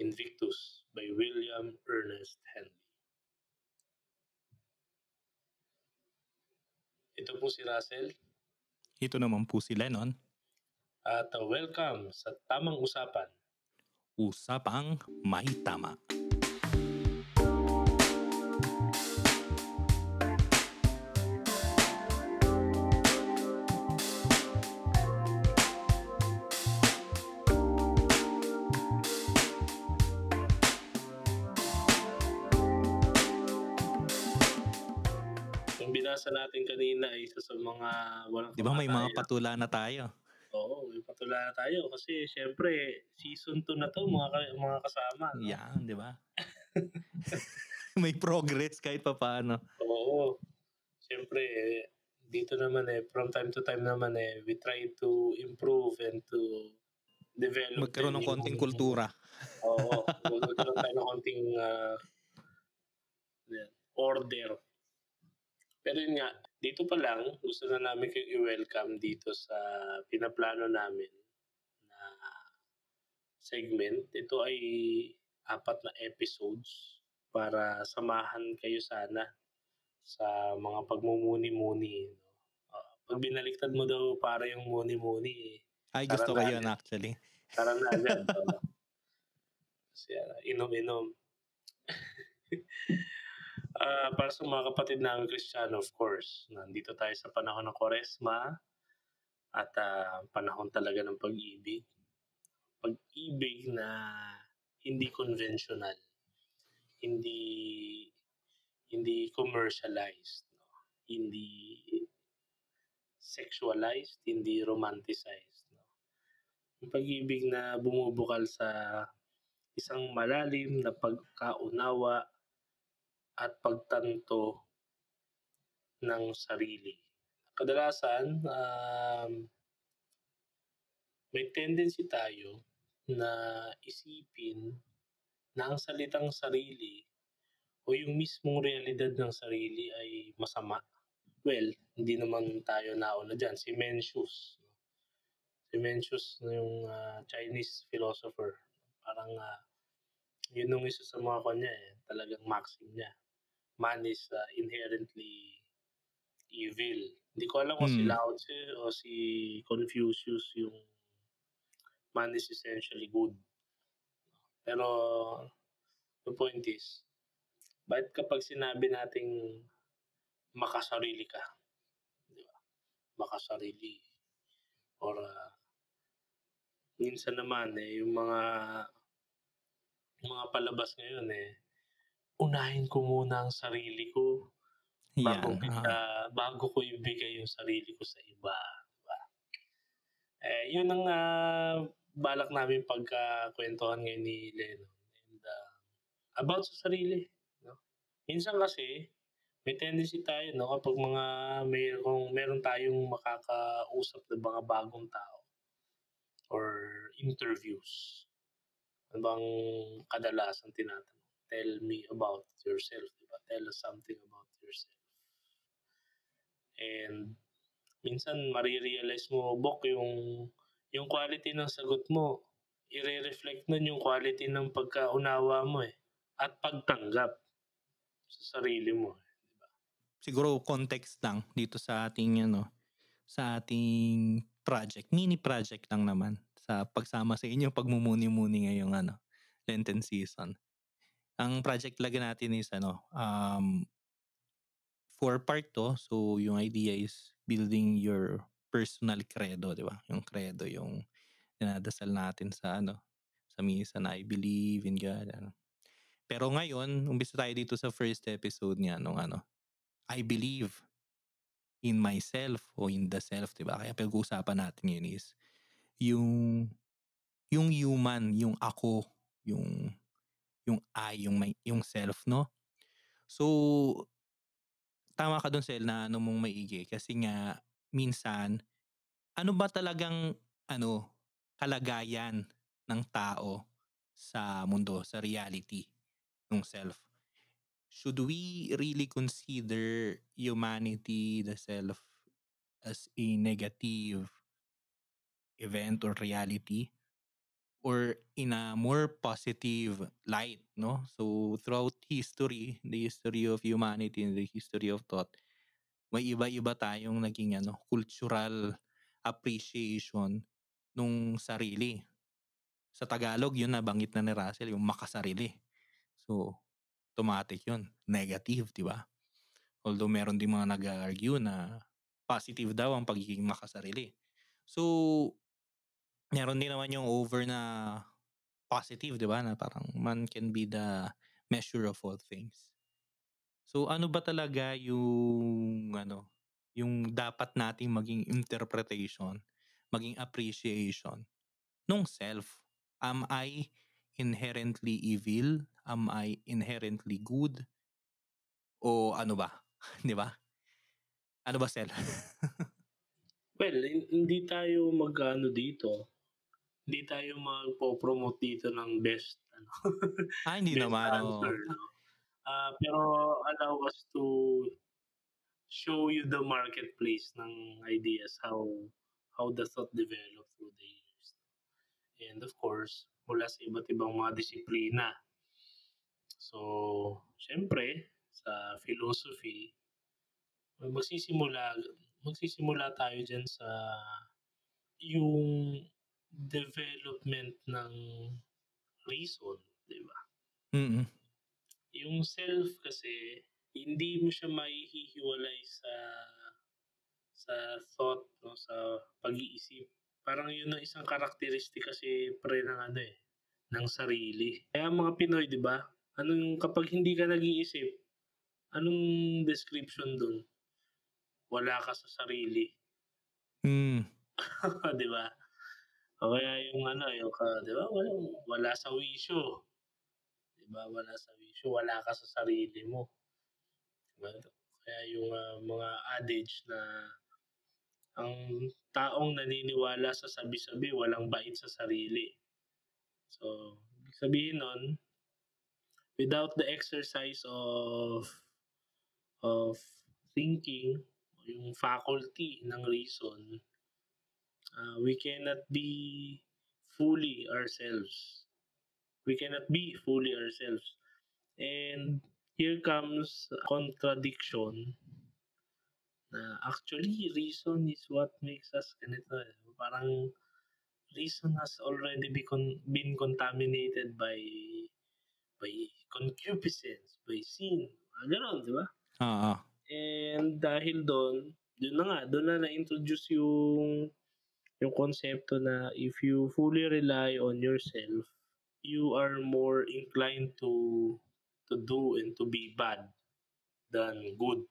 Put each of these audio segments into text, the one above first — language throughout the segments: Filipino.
Invictus by William Ernest Henley. Ito po si Russell Ito naman po si Lennon. at welcome sa Tamang Usapan. Usapang may tama. Yung binasa natin kanina ay isa sa mga walang Di ba may mga patula na tayo? Oo, may patula na tayo kasi syempre season 2 na to mga mga kasama. No? Yan, di ba? may progress kahit pa paano. Oo. Syempre dito naman eh from time to time naman eh we try to improve and to develop Magkaroon ng din yung- konting kultura. Oo, magkaroon tayo ng konting yan, order. Pero yun nga, dito pa lang, gusto na namin kayo i-welcome dito sa pinaplano namin na segment. Ito ay apat na episodes para samahan kayo sana sa mga pagmumuni-muni. No? Ah, pag binaliktad mo daw para yung muni-muni, Ay, gusto ko yun actually. Tara na agad. Oo. Kasi ah, inom-inom. Ah, para sa mga kapatid namin Kristiyano, of course, nandito tayo sa panahon ng Koresma at ah, panahon talaga ng pag-ibig. Pag-ibig na hindi conventional, hindi hindi commercialized, no? hindi sexualized, hindi romanticized. No? Yung pag-ibig na bumubukal sa isang malalim na pagkaunawa at pagtanto ng sarili. Kadalasan, um, may tendency tayo na isipin na ang salitang sarili o yung mismong realidad ng sarili ay masama. Well, hindi naman tayo nauna dyan. Si Mencius. Si Mencius, yung ah, Chinese philosopher, parang ah, yun yung isa sa mga kanya eh, talagang maxim niya. Man is ah, inherently evil. Hindi ko alam kung si Hmm. Lao Tzu o si Confucius yung man is essentially good. Pero the point is, bakit kapag sinabi nating makasarili ka, di ba? Makasarili. Or ah, minsan naman eh, yung mga yung mga palabas ngayon eh, unahin ko muna ang sarili ko bago, Yan. kita, ah. bago ko ibigay yung sarili ko sa iba. Diba? Eh, yun ang ah, balak namin pagkakwentuhan ngayon ni Lennon. And, ah, about sa sarili. No? Minsan kasi, may tendency tayo, no, kapag mga mayroong, meron tayong makakausap na mga bagong tao or interviews. Ano bang kadalasan tinatanong? Tell me about yourself, diba? Tell us something about yourself. And minsan marirealize mo, Bok, yung, yung quality ng sagot mo, i-reflect nun yung quality ng pagkaunawa mo eh. At pagtanggap sa sarili mo. eh. Siguro context lang dito sa ating ano, sa ating project. Mini project lang naman sa pagsama sa inyo pagmumuni-muni ngayong ano, Lenten season. Ang project talaga natin is ano, um, four part to. So yung idea is building your personal credo, 'di ba? Yung credo yung dinadasal natin sa ano, sa misa na I believe in God. Ano. Pero ngayon, umpisa tayo dito sa first episode niya nung ano, I believe in myself o in the self, 'di ba? Kaya pag-uusapan natin yun is yung yung human, yung ako, yung yung I, yung may, yung self, no? So tama ka dun Sel na ano mong maigi kasi nga minsan ano ba talagang ano kalagayan ng tao sa mundo, sa reality ng self? Should we really consider humanity, the self, as a negative event or reality? Or in a more positive light, no? So throughout history, the history of humanity and the history of thought, may iba-iba tayong naging ano, cultural appreciation nung sarili. Sa Tagalog, yun nabanggit na ni Russell, yung makasarili. So, automatic yun. Negative, di ba? Although meron din mga nag-argue na positive daw ang pagiging makasarili. So, meron din naman yung over na positive, di ba? Na parang man can be the measure of all things. So, ano ba talaga yung, ano, yung dapat nating maging interpretation, maging appreciation nung self? Am I inherently evil? Am I inherently good? O ano ba? di ba? Ano ba, Sel? Well, hindi tayo mag-ano dito. Hindi tayo magpo-promote dito ng best ano. ah, hindi best naman. answer, Oh. no? Ah, pero allow us to show you the marketplace ng ideas how how the thought developed through the years. And of course, mula sa iba't ibang mga disiplina. So, syempre, sa philosophy, magsisimula magsisimula tayo dyan sa yung development ng reason, di ba? Mm-mm. Yung self kasi, hindi mo siya maihihiwalay sa sa thought, no, sa pag-iisip. Parang yun ang isang karakteristik kasi pre ng ano eh, ng sarili. Kaya mga Pinoy, di ba? Anong kapag hindi ka nag-iisip, anong description dun? Wala ka sa sarili. Mm. di ba? O kaya yung ano, yung ka, di ba? Wala, wala sa wisyo. Di ba? Wala sa wisyo. Wala ka sa sarili mo. Diba? Kaya yung ah, mga adage na ang taong naniniwala sa sabi-sabi, walang bait sa sarili. So, sabihin nun, without the exercise of of thinking, yung faculty ng reason, uh, we cannot be fully ourselves. We cannot be fully ourselves. And here comes contradiction na actually reason is what makes us ganito. Eh. Parang reason has already be con- been contaminated by by concupiscence, by sin. Ah, Ganon, di ba? Oo. And dahil doon, doon na nga, doon na na-introduce yung yung konsepto na if you fully rely on yourself, you are more inclined to to do and to be bad than good.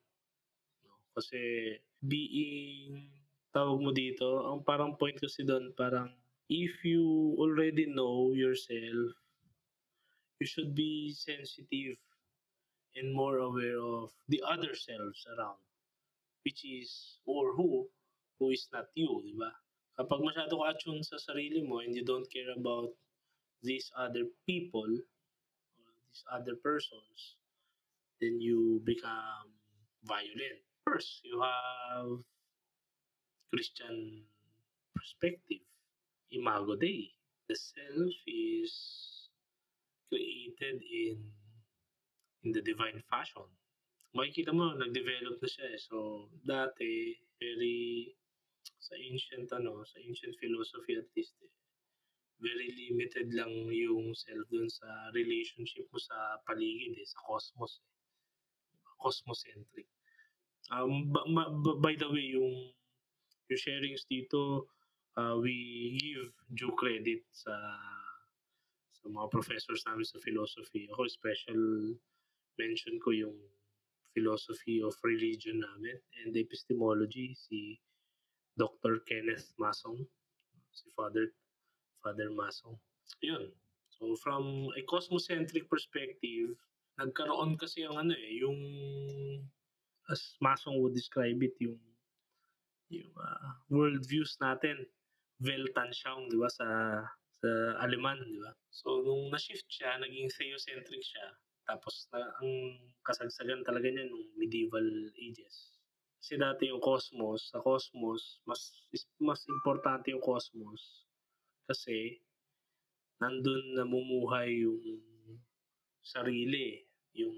No? Kasi being tawag mo dito, ang parang point kasi doon parang if you already know yourself, you should be sensitive and more aware of the other selves around which is or who who is not you, di ba? Kapag masyado ka attune sa sarili mo and you don't care about these other people or these other persons, then you become violent. First, you have Christian perspective, Imago Dei. The self is created in in the divine fashion. Makikita mo, nag-develop na siya eh. So, dati, very, sa ancient, ano, sa ancient philosophy at least, eh, very limited lang yung self dun sa relationship mo sa paligid eh, sa cosmos. Cosmocentric. Um, ba- ma- ba- by the way, yung, yung sharings dito, uh, we give due credit sa sa mga professors namin sa philosophy. Ako special mention ko yung philosophy of religion namin and epistemology si Dr. Kenneth Masong, si Father Father Masong. Yun. So from a cosmocentric perspective, nagkaroon kasi yung ano eh, yung as Masong would describe it, yung yung uh, worldviews natin, Weltanschauung, di ba, sa sa Aleman, di ba? So, nung na-shift siya, naging theocentric siya. Tapos, na, ang kasagsagan talaga niya nung medieval ages. Kasi dati yung cosmos, sa cosmos, mas mas importante yung cosmos kasi nandun namumuhay yung sarili, yung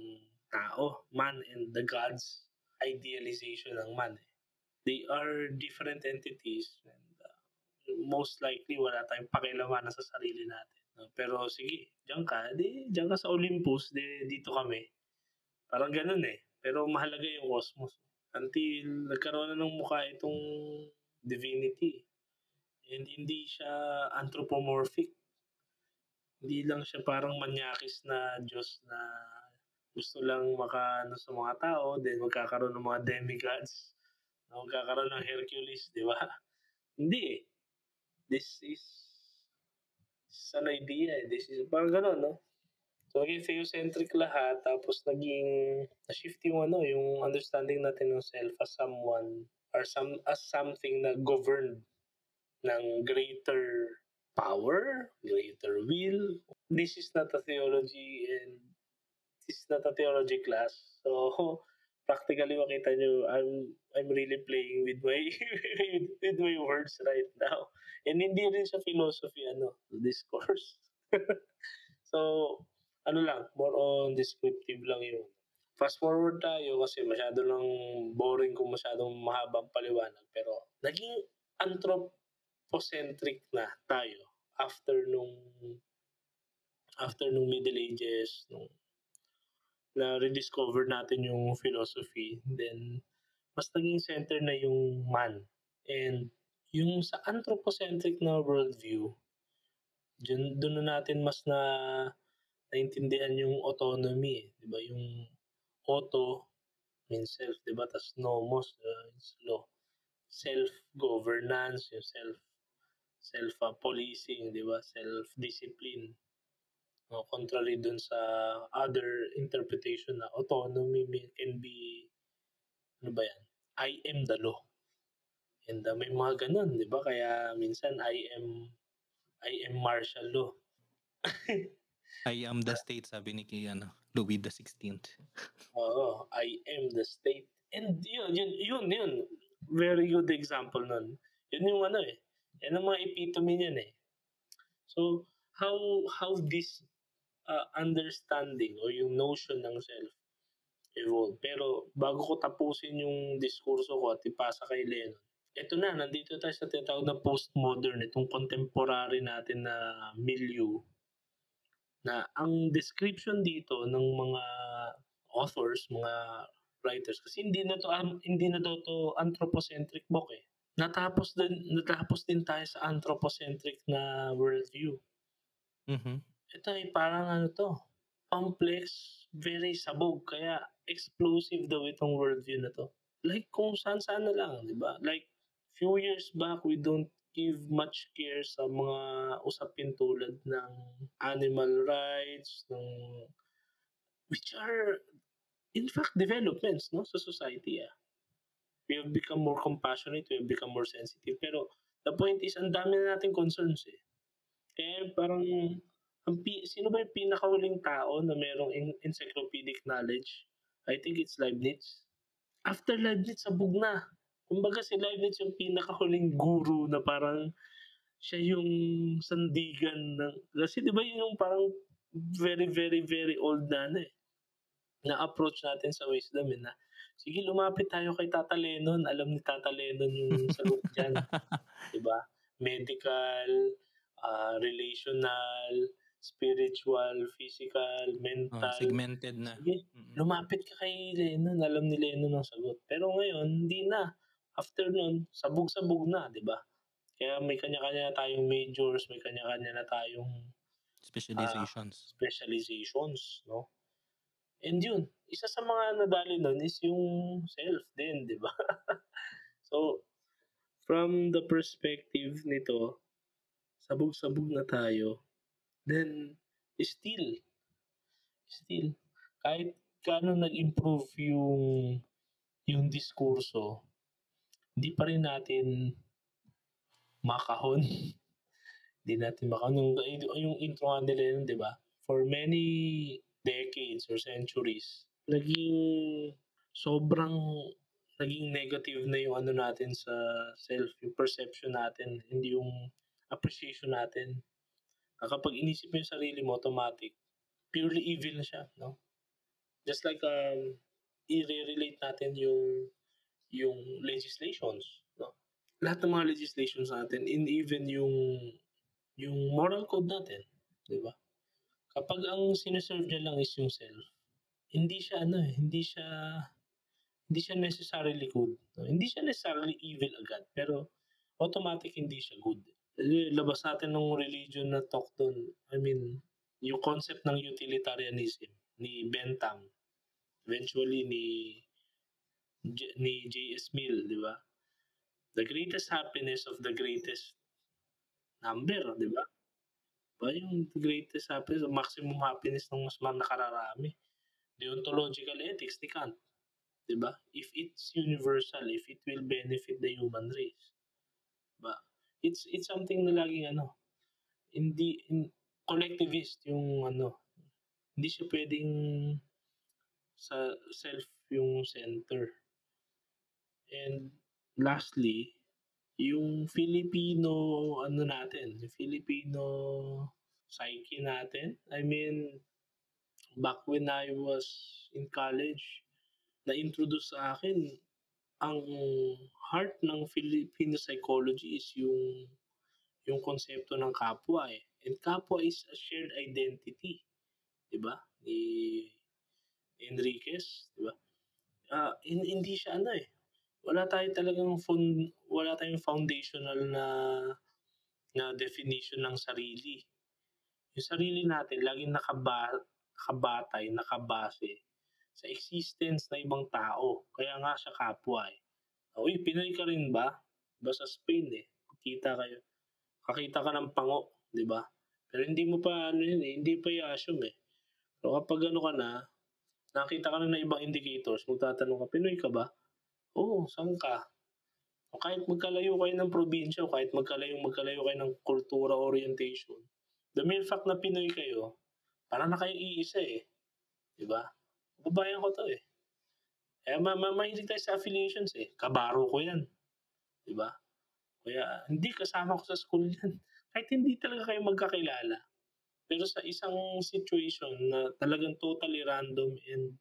tao, man and the gods, idealization ng man. Eh. They are different entities and uh, most likely wala tayong pakialaman sa sarili natin. No? Pero sige, diyan ka, di, diyan ka sa Olympus, di, dito kami. Parang ganun eh. Pero mahalaga yung cosmos. Until nagkaroon na ng mukha itong divinity. And hindi siya anthropomorphic. Hindi lang siya parang manyakis na Diyos na gusto lang makaano sa mga tao, then magkakaroon ng mga demigods, na magkakaroon ng Hercules, di ba? Hindi eh. This is, this is an idea eh. This is, parang gano'n, no? So, naging theocentric lahat, tapos naging, na-shift yung ano, yung understanding natin ng self as someone, or some, as something na governed ng greater power, greater will. This is not a theology and this is not a theology class. So, practically makita nyo, I'm, I'm really playing with my, with my words right now. And hindi rin siya philosophy, ano, discourse. so, ano lang, more on descriptive lang yun. Fast forward tayo kasi masyado lang boring kung masyadong mahabang paliwanag. Pero naging anthropocentric na tayo after nung after nung Middle Ages, nung na rediscover natin yung philosophy, then mas naging center na yung man. And yung sa anthropocentric na worldview, dun, dun na natin mas na naintindihan yung autonomy, 'di ba? Yung auto means self, 'di ba? Tas nomos, uh, is law. Self-governance, yung self self uh, policing, 'di ba? Self-discipline. No, contrary dun sa other interpretation na autonomy can be ano ba yan? I am the law. And uh, may mga ganun, 'di ba? Kaya minsan I am I am martial law. I am the state, sabi ni kay, ano, Louis the 16th. Oo, I am the state. And yun, yun, yun, yun. Very good example nun. Yun yung ano eh. Yan ang mga epitome niyan eh. So, how how this uh, understanding or yung notion ng self evolve. Pero bago ko tapusin yung diskurso ko at ipasa kay Lennon, ito na, nandito tayo sa tinatawag na postmodern, itong contemporary natin na milieu na ang description dito ng mga authors, mga writers kasi hindi na to hindi na daw to anthropocentric book eh. Natapos din natapos din tayo sa anthropocentric na worldview. Mhm. Ito ay parang ano to, complex, very sabog kaya explosive daw itong worldview na to. Like kung saan-saan na lang, 'di ba? Like few years back we don't give much care sa mga usapin tulad ng animal rights, ng which are in fact developments no sa society ah. We have become more compassionate, we have become more sensitive. Pero the point is, ang dami na nating concerns eh. Kaya parang, ang pi- sino ba yung pinakahuling tao na merong en- encyclopedic knowledge? I think it's Leibniz. After Leibniz, sabog na. Kumbaga si Leibniz yung pinakahuling guru na parang siya yung sandigan ng... Kasi di ba yun yung parang very, very, very old na ano eh. Na approach natin sa wisdom eh, na sige lumapit tayo kay Tata Lennon. Alam ni Tata Lennon yung sagot dyan. di ba? Medical, ah, relational, spiritual, physical, mental. segmented na. Sige, lumapit ka kay Lennon, alam ni Lennon ang sagot. Pero ngayon, hindi na. After nun, sabog-sabog na, 'di ba? Kaya may kanya-kanya na tayong majors, may kanya-kanya na tayong Specializations. specializations, 'no? And yun, isa sa mga nadali nun is yung self din, 'di ba? So, from the perspective nito, sabog-sabog na tayo, then still still, kahit gaano nag-improve yung yung diskurso, hindi pa rin natin makahon. Hindi natin makahon. Yung yung intro nga nila yun, 'di ba? For many decades or centuries, naging sobrang naging negative na yung ano natin sa self, yung perception natin, hindi yung appreciation natin. Na kapag inisip mo yung sarili mo, automatic, purely evil na siya, no? Just like, um, i-re-relate natin yung yung legislations, no? Lahat ng mga legislations natin and even yung yung moral code natin, 'di ba? Kapag ang sine-serve niya lang is yung self, hindi siya ano, eh, hindi siya hindi siya necessarily good, no? Hindi siya necessarily evil agad, pero automatic hindi siya good. Labas natin nung religion na talk dun, I mean, yung concept ng utilitarianism ni Bentham, eventually ni J- ni J.S. Mill, di ba? The greatest happiness of the greatest number, di ba? Ba yung greatest happiness, maximum happiness ng mas nakararami. Deontological ethics ni Kant, di ba? If it's universal, if it will benefit the human race. Ba? It's it's something na laging ano, hindi in, collectivist yung ano, hindi siya pwedeng sa self yung center. And lastly, yung Filipino ano natin, yung Filipino psyche natin. I mean, back when I was in college, na-introduce sa akin ang heart ng Filipino psychology is yung yung konsepto ng kapwa eh. And kapwa is a shared identity. 'Di ba? Ni Enriquez, 'di ba? Ah, hin- hindi siya ano eh. Wala tayo talagang fun, wala tayong foundational na na definition ng sarili. Yung sarili natin laging nakaba, nakabatay, nakabase sa existence na ibang tao. Kaya nga siya kapwa eh. Uy, Pinoy ka rin ba? Ba sa Spain eh. Kita kayo. Kakita ka ng pango, di ba? Pero hindi mo pa ano yun eh, hindi pa i-assume eh. Pero kapag ano ka na, nakita ka na ng ibang indicators, magtatanong ka, Pinoy ka ba? Oo, saan ka? Kahit magkalayo kayo ng probinsya, kahit magkalayo, magkalayo kayo ng kultura orientation, the mere fact na Pinoy kayo, parang na kayo iisa eh. Di ba? Babayan ko to eh. Eh, ma ma mahilig tayo sa affiliations eh. Kabaro ko yan. Di ba? Kaya hindi kasama ko sa school yan. Kahit hindi talaga kayo magkakilala. Pero sa isang situation na talagang totally random and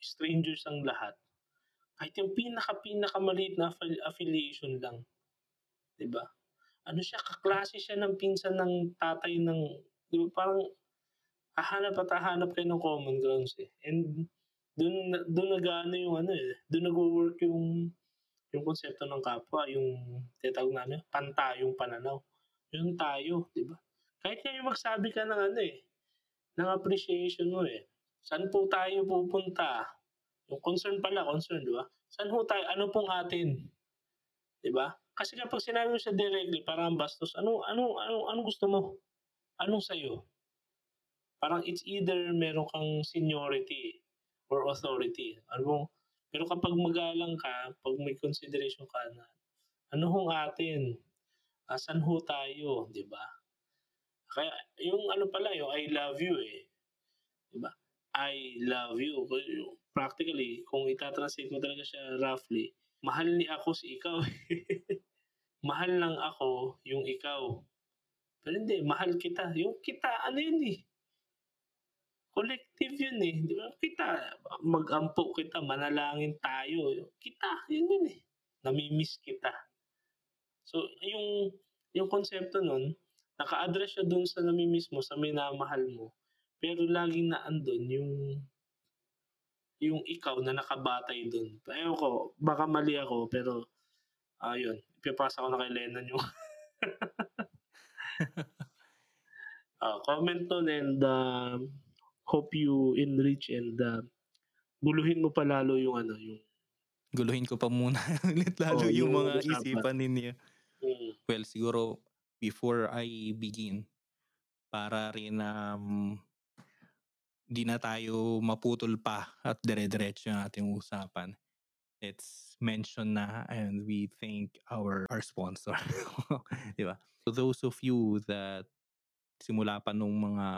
strangers ang lahat, kahit yung pinaka-pinakamaliit na affi- affiliation lang, ba? Ano siya, kaklase siya ng pinsan ng tatay ng, di ba, parang hahanap at hahanap kayo ng common grounds eh. And doon doon nag-ano yung ano eh, doon nagwo-work yung yung konsepto ng kapwa, yung tinatawag na ano, pantayong pananaw. Yung tayo, di ba? Kahit nga yung magsabi ka ng ano eh, ng appreciation mo eh. Saan po tayo pupunta? Yung concern pala, concern, di ba? Saan ho tayo? Ano pong atin? Di ba? Kasi kapag sinabi mo siya directly, parang bastos, ano, ano, ano, anong gusto mo? Anong sa'yo? Parang it's either meron kang seniority or authority. Ano mong, pero kapag magalang ka, pag may consideration ka na, ano hong atin? Asan ho tayo? Di ba? Kaya yung ano pala, yung I love you eh. Di ba? I love you. Practically, kung itatranslate mo talaga siya roughly, mahal ni ako si ikaw. mahal lang ako yung ikaw. Pero hindi, mahal kita. Yung kita, ano yun eh? Collective yun eh. Di ba? Kita, mag-ampo kita, manalangin tayo. Kita, yun yun eh. Namimiss kita. So, yung, yung konsepto nun, naka-address siya dun sa nami-miss mo, sa minamahal mo, pero laging naandun yung yung ikaw na nakabatay dun. Ewan ko, baka mali ako pero, ayun, ipapasa ko na kay Lennon yung Ah, comment nun and, um, hope you enrich and, uh, guluhin mo pa lalo yung ano, yung Guluhin ko pa muna ulit lalo Oo, yung yung mga usapan. isipan ninyo. mm, Well, siguro before I begin, para rin, um, di na tayo maputol pa at dire-diretso yung ating usapan. Let's mention na and we thank our our sponsor. 'Di ba? To those of you that simula pa nung mga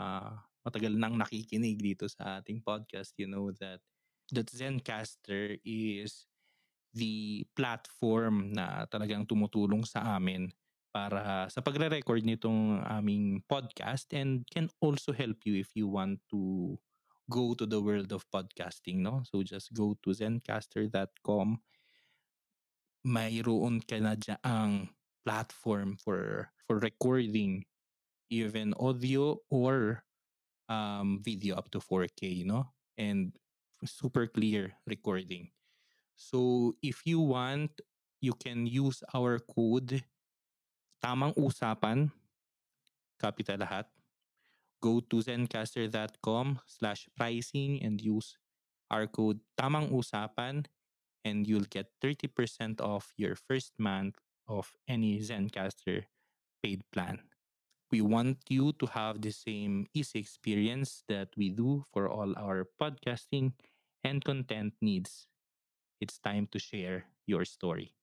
matagal nang nakikinig dito sa ating podcast, you know that that Zencaster is the platform na talagang tumutulong sa amin para sa pagre-record nitong aming podcast and can also help you if you want to go to the world of podcasting, no? So just go to zencaster.com. Mayroon ka na diyaang platform for for recording even audio or um, video up to 4K, no? And super clear recording. So if you want, you can use our code tamang usapan, capital lahat. Go to zencaster.com slash pricing and use our code tamang usapan and you'll get 30% off your first month of any Zencaster paid plan. We want you to have the same easy experience that we do for all our podcasting and content needs. It's time to share your story.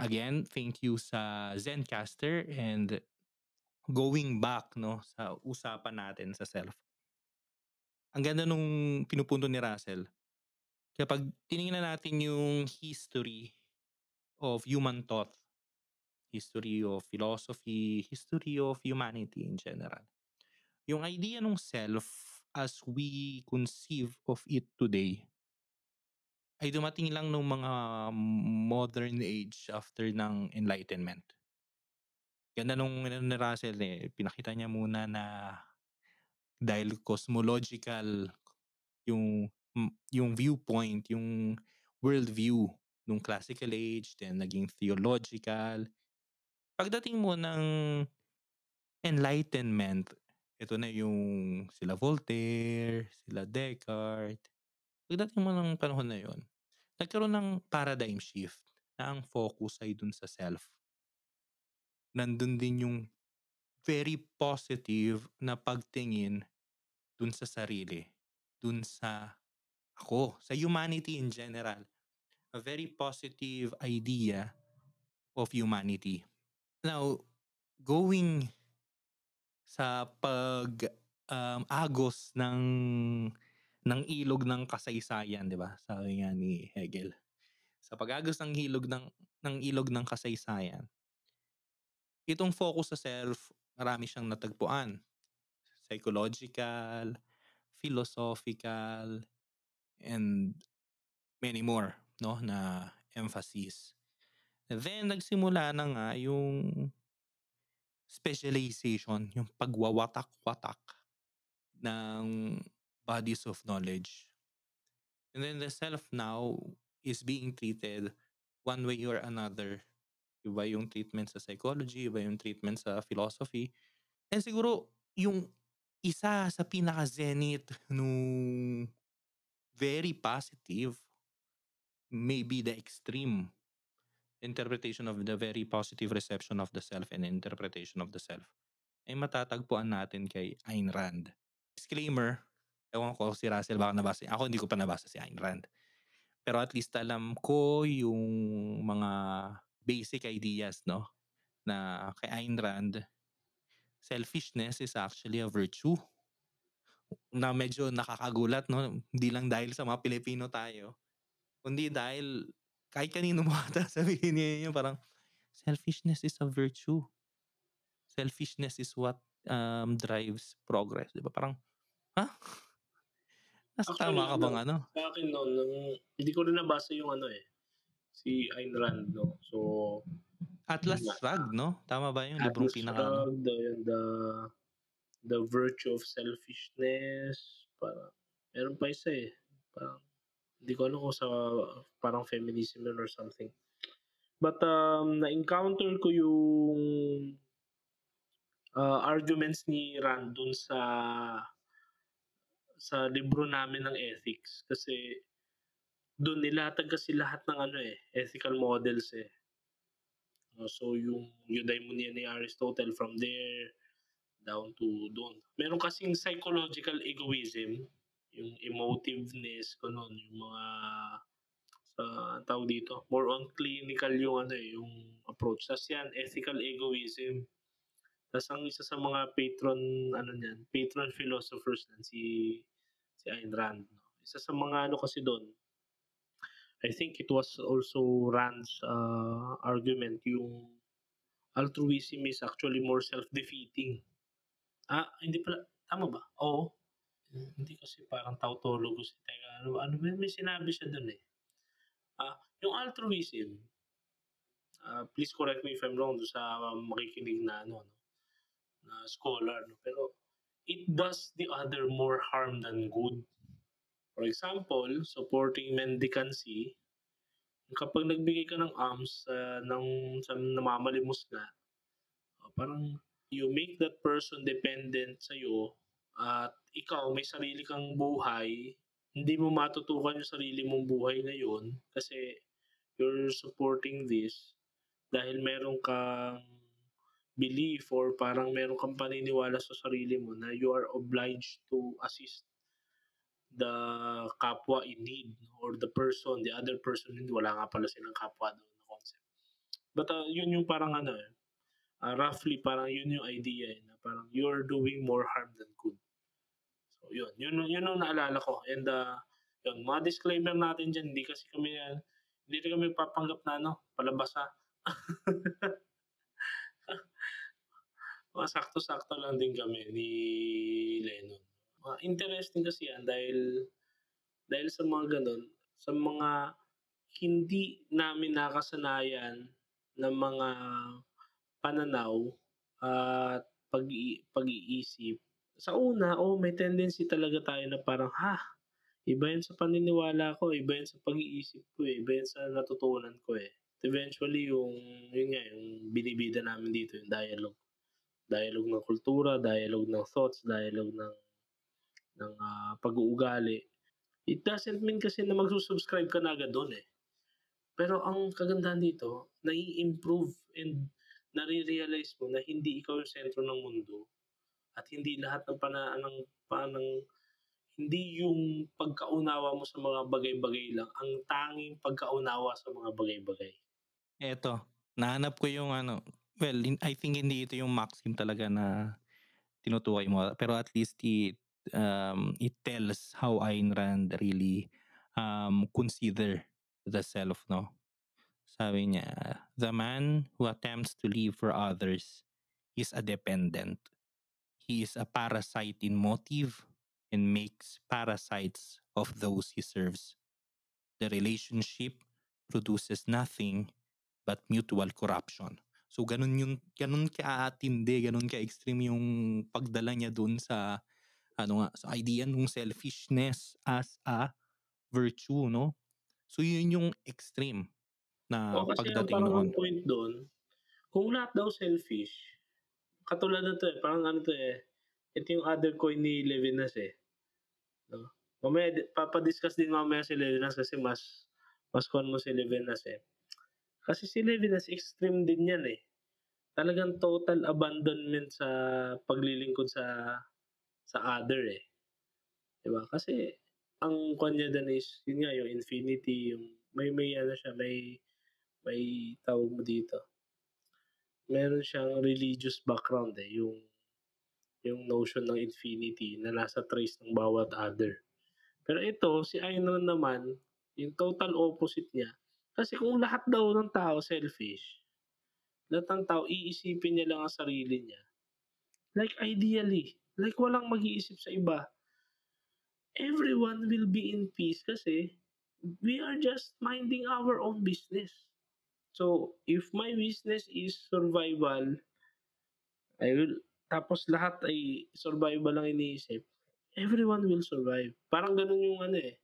Again, thank you sa Zencaster and going back no sa usapan natin sa self. Ang ganda nung pinupunto ni Russell. Kapag tiningnan natin yung history of human thought, history of philosophy, history of humanity in general. Yung idea ng self as we conceive of it today ay dumating lang nung mga modern age after ng enlightenment. Ganda nung ni Russell eh, pinakita niya muna na dahil cosmological yung yung viewpoint, yung worldview nung classical age, then naging theological. Pagdating mo ng enlightenment, ito na yung sila Voltaire, sila Descartes. Pagdating mo ng panahon na yon, nagkaroon ng paradigm shift na ang focus ay dun sa self. Nandun din yung very positive na pagtingin dun sa sarili, dun sa ako, sa humanity in general. A very positive idea of humanity. Now, going sa pag um, agos ng ng ilog ng kasaysayan, 'di ba? Sabi nga ni Hegel. Sa pag-agos ng ilog ng ng ilog ng kasaysayan, itong focus sa self, marami siyang natagpuan. Psychological, philosophical, and many more, no, na emphasis. Then, nagsimula na nga yung specialization, yung pagwawatak-watak ng bodies of knowledge. And then the self now is being treated one way or another. Iba yung treatment sa psychology, iba yung treatment sa philosophy. And siguro, yung isa sa pinaka-zenith nung very positive, maybe the extreme interpretation of the very positive reception of the self and interpretation of the self ay matatagpuan natin kay Ayn Rand. Disclaimer, ewan ko si Russell baka nabasa. Ako hindi ko pa nabasa si Ayn Rand. Pero at least alam ko yung mga basic ideas no na kay Ayn Rand selfishness is actually a virtue na medyo nakakagulat no hindi lang dahil sa mga Pilipino tayo kundi dahil kahit kanino mo ata sabihin niya yun parang selfishness is a virtue selfishness is what um, drives progress di ba parang ha Nasa Actually, tama ka bang ano sa akin noon, nung, hindi ko rin nabasa yung ano eh, si Ayn Rand, no? So, Atlas. Shrugged 'no? Tama ba yung librong Atlas pinaka-ano? Shrugged, the the The Virtue of Selfishness, parang meron pa isa, eh, parang hindi ko alam kung sa parang feminism or something. But, um, na-encounter ko yung ah, arguments ni Rand dun sa sa libro namin ng ethics kasi dun nilatag kasi lahat ng ano, eh, ethical models, eh. Oh, so yung eudaimonia ni Aristotle from there down to dun. Meron kasing psychological egoism, yung emotiveness, gano'n, yung mga sa anong tawag dito, more on clinical yung ano, eh, yung approach. Tas 'yan ethical egoism. Tas ang isa sa mga patron ano niyan, patron philosophers niyan si si Ayn Rand. Isa sa mga ano kasi dun, I think it was also Rand's, ah, argument yung altruism is actually more self-defeating. Ah, hindi pala, tama ba? Oo. Hindi kasi parang tautologous, teka ano ano ba may sinabi siya dun, eh. Ah, yung altruism, ah, please correct me if I'm wrong sa makikinig na ano 'no, na scholar 'no, pero it does the other more harm than good. For example, supporting mendicancy, kapag nagbigay ka ng alms sa ng sa namamalimos nga, oh, parang you make that person dependent sa'yo at ikaw may sarili kang buhay, hindi mo matutukan yung sarili mong buhay ngayon kasi you're supporting this dahil meron kang belief or parang meron kang paniniwala sa sarili mo na you are obliged to assist the kapwa in need or the person, the other person in wala nga pala silang kapwa dun na concept. But, ah, yun yung parang ano, eh, ah, roughly parang yun yung idea, eh, na parang you're doing more harm than good. So yun, yun yun ang naalala ko and, ah, yun mga disclaimer natin diyan hindi kasi kami, hindi kami nagpapanggap na ano, palabas, ah. Mga sakto-sakto lang din kami ni Lennon. Ah, interesting kasi yan dahil dahil sa mga gano'n, sa mga hindi namin nakasanayan na mga pananaw at pag-ii pag-iisip. Sa una, oo, may tendency talaga tayo na parang, "Ha, iba yan sa paniniwala ko, iba yan sa pag-iisip ko, eh, iba yan sa natutunan ko, eh." Eventually yung yun nga, yung binibida namin dito yung dialogue. Dialogue ng kultura, dialogue ng thoughts, dialogue ng ng, ah, pag-uugali. It doesn't mean kasi na magsu-subscribe ka na agad dun, eh. Pero ang kagandahan dito, nai-improve and nare-realize mo na hindi ikaw yung sentro ng mundo at hindi lahat ng pana ng panang hindi yung pagkaunawa mo sa mga bagay-bagay lang ang tanging pagkaunawa sa mga bagay-bagay. Eto, nahanap ko yung ano, well, I think hindi ito yung maxim talaga na tinutukoy mo, pero at least it, um, it tells how Ayn Rand really, um, consider the self 'no. Sabi niya, "The man who attempts to live for others is a dependent. He is a parasite in motive and makes parasites of those he serves. The relationship produces nothing but mutual corruption." So ganun yung ganun katindi, ganun ka-extreme yung pagdala niya dun sa ano nga, sa idea nung selfishness as a virtue 'no. So yun yung extreme na Oo, kasi ang pagdating parang noon. ang point dun, kung lahat daw selfish, katulad nito, eh, parang ano 'to, eh, ito yung other coin ni Levinas, eh, 'no. Mamaya di papa-discuss din mamaya si Levinas kasi mas mas kuwan mo si Levinas, eh. Kasi si Levinas extreme din yan, eh. Talagang total abandonment sa paglilingkod sa sa other, eh. 'Di ba? Kasi ang kuwan niya dun is yun nga yung infinity, yung may may ano siya, may may tawag mo dito, meron siyang religious background, eh, yung yung notion ng infinity na nasa trace ng bawat other. Pero ito, si Ayn naman, yung total opposite niya. Kasi kung lahat daw ng tao selfish, lahat ng tao iisipin niya lang ang sarili niya. Like ideally, like walang mag-iisip sa iba. Everyone will be in peace kasi we are just minding our own business. So, if my business is survival, I will tapos lahat ay survival lang iniisip, everyone will survive. Parang gano'n yung ano, eh,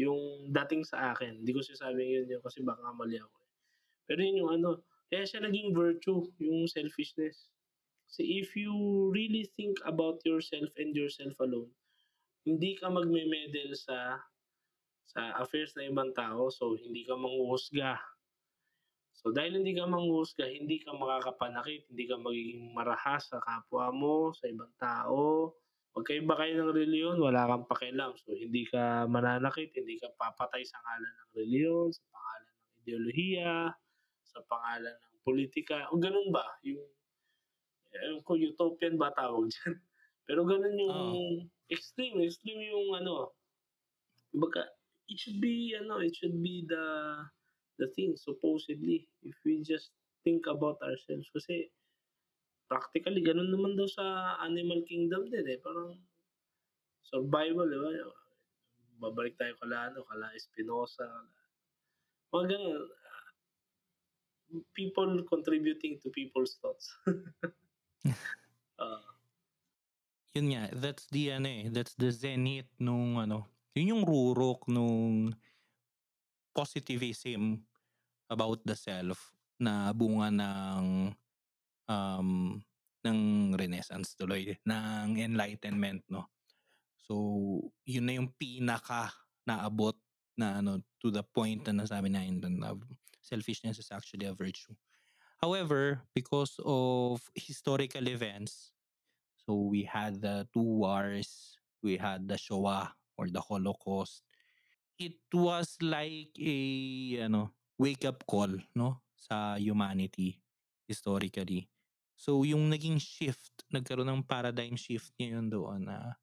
yung dating sa akin. Hindi ko sinasabing yun yun kasi baka mali ako, eh. Pero yun yung ano, kaya siya naging virtue, yung selfishness. Kasi if you really think about yourself and yourself alone, hindi ka magme-meddle sa sa affairs ng ibang tao, so hindi ka manghuhusga. So dahil hindi ka manghuhusga, hindi ka makakapanakit, hindi ka magiging marahas sa kapwa mo, sa ibang tao. Magkaiba kayo ng reliyon, wala kang pakialam. So hindi ka mananakit, hindi ka papatay sa ngalan ng reliyon, sa pangalan ng ideolohiya, sa pangalan ng politika, o ganun ba? Yung, ewan ko, utopian ba tawag dyan? Pero ganun yung Oo. extreme, extreme yung ano, kumbaga, it should be ano, it should be the the thing supposedly if we just think about ourselves kasi practically ganun naman daw sa animal kingdom din, eh, parang survival, 'di ba? Babalik tayo kala ano, kala Spinoza, mga gano'n. People contributing to people's thoughts. Oo. Yun nga, that's the ano, eh, that's the zenith nung ano, yun yung rurok nung positivism about the self na bunga ng, um, ng Renaissance tuloy, ng Enlightenment 'no. So, yun na yung pinaka naabot na ano, to the point na nasabi natin dun na selfishness is actually a virtue. However, because of historical events, so we had the two wars, we had the Shoah or the Holocaust. It was like a ano, wake-up call 'no, sa humanity historically. So, yung naging shift, nagkaroon ng paradigm shift ngayon doon na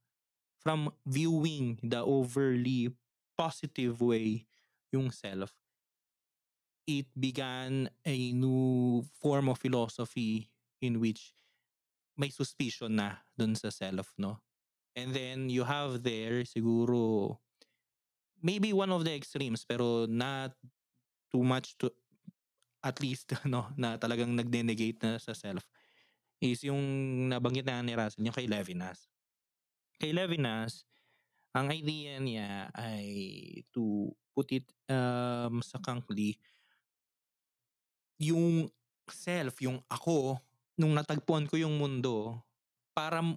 from viewing the overly positive way yung self, it began a new form of philosophy in which may suspicion na dun sa self 'no. And then you have there siguro maybe one of the extremes pero not too much to at least ano, na talagang nagne-negate na sa self is yung nabanggit na ni Russell, yung kay Levinas. Kay Levinas, ang idea niya ay to put it, um, succinctly yung self, yung ako, nung natagpuan ko yung mundo, parang,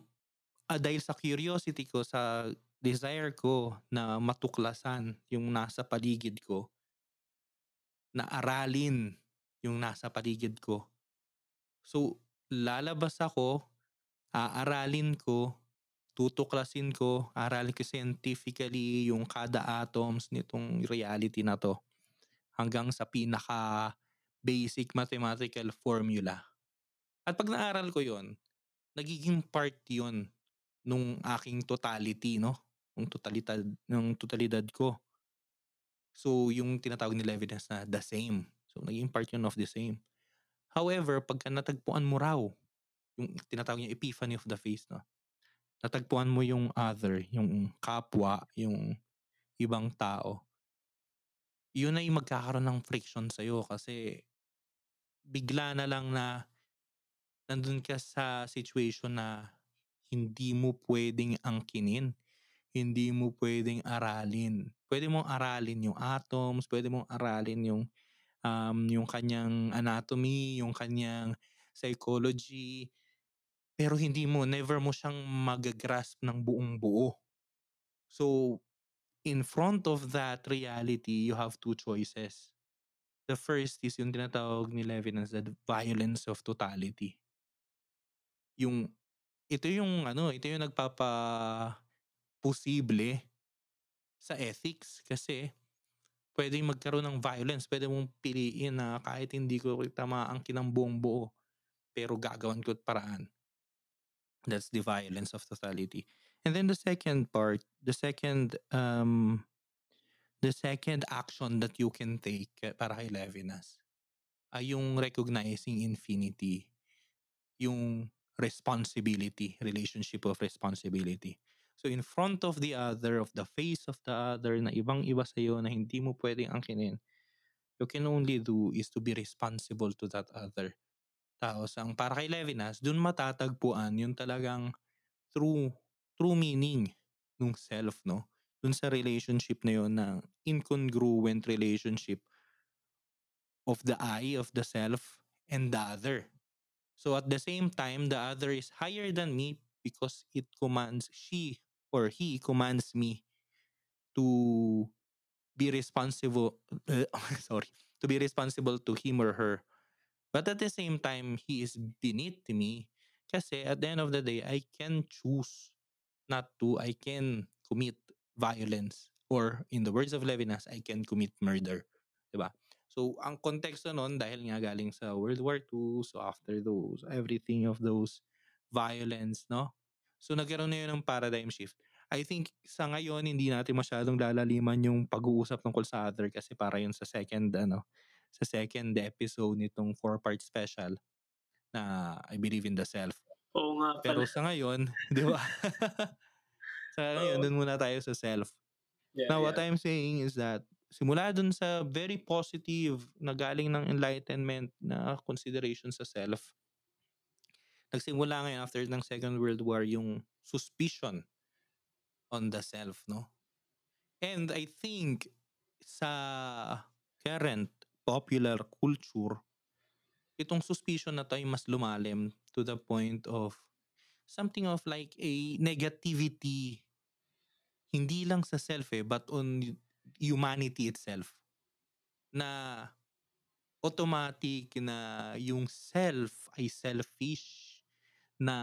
ah, dahil sa curiosity ko, sa desire ko na matuklasan yung nasa paligid ko na aralin yung nasa paligid ko. So, lalabas ako, aaralin ko, tutuklasin ko, aralin ko scientifically yung kada atoms nitong reality na 'to, hanggang sa pinaka-basic mathematical formula. At 'pag naaral ko yun, nagiging part yun nung aking totality 'no, nung totalidad nung totalidad ko. So, yung tinatawag ni Levinas na the same. So, naging part yun of the same. However, pagka natagpuan mo raw yung tinatawag niyang epiphany of the face 'no, natagpuan mo yung other, yung kapwa, yung ibang tao yun ay magkakaroon ng friction sa'yo kasi bigla na lang na nandun ka sa situation na hindi mo puwedeng angkinin, hindi mo puwedeng aralin. Puwede mong aralin yung atoms, puwede mong aralin yung, um, yung kanyang anatomy, yung kanyang psychology, pero hindi mo never mo siyang maga-grasp ng buong-buo. So, in front of that reality, you have 2 choices. The first is yung tinatawag ni Levinas na the violence of totality. Yung ito yung ano, ito yung nagpapaposible sa ethics kasi puwedeng magkaroon ng violence, puwede mong piliin na kahit hindi ko kita maangkin ng buong-buo, pero gagawan ko't paraan. That's the violence of totality. And then the second part, the second, um, the second action that you can take para kay Levinas ay yung recognizing infinity, yung responsibility, relationship of responsibility. So, in front of the other, of the face of the other na ibang-iba sa'yo na hindi mo puwedeng angkinin you can only do is to be responsible to that other. Tapos ang para kay Levinas, dun matatagpuan yung talagang true true meaning ng self, no? Dun sa relationship na yun na incongruent relationship of the I, of the self, and the other. So at the same time, the other is higher than me because it commands she or he commands me to be responsible uh, sorry to be responsible to him or her. But at the same time he is beneath me. Kasi at the end of the day I can choose not to I can commit violence or in the words of Levinas I can commit murder diba so ang konteksto nun dahil nga galing sa World War II so after those everything of those violence no so nagkaroon na yun ng paradigm shift I think sa ngayon hindi natin masyadong lalaliman yung pag-uusap tungkol sa other kasi para yun sa second ano sa second episode nitong four-part special na I believe in the self. Oo nga Pero pala. sa ngayon, di ba? sa ngayon, Oo. dun muna tayo sa self. Yeah, Now, what yeah. I'm saying is that simula dun sa very positive na galing ng enlightenment na consideration sa self, nagsimula ngayon after ng Second World War yung suspicion on the self, no? And I think sa current popular culture, itong suspicion na to ay mas lumalim to the point of something of like a negativity hindi lang sa self eh, but on humanity itself. Na automatic na yung self ay selfish, na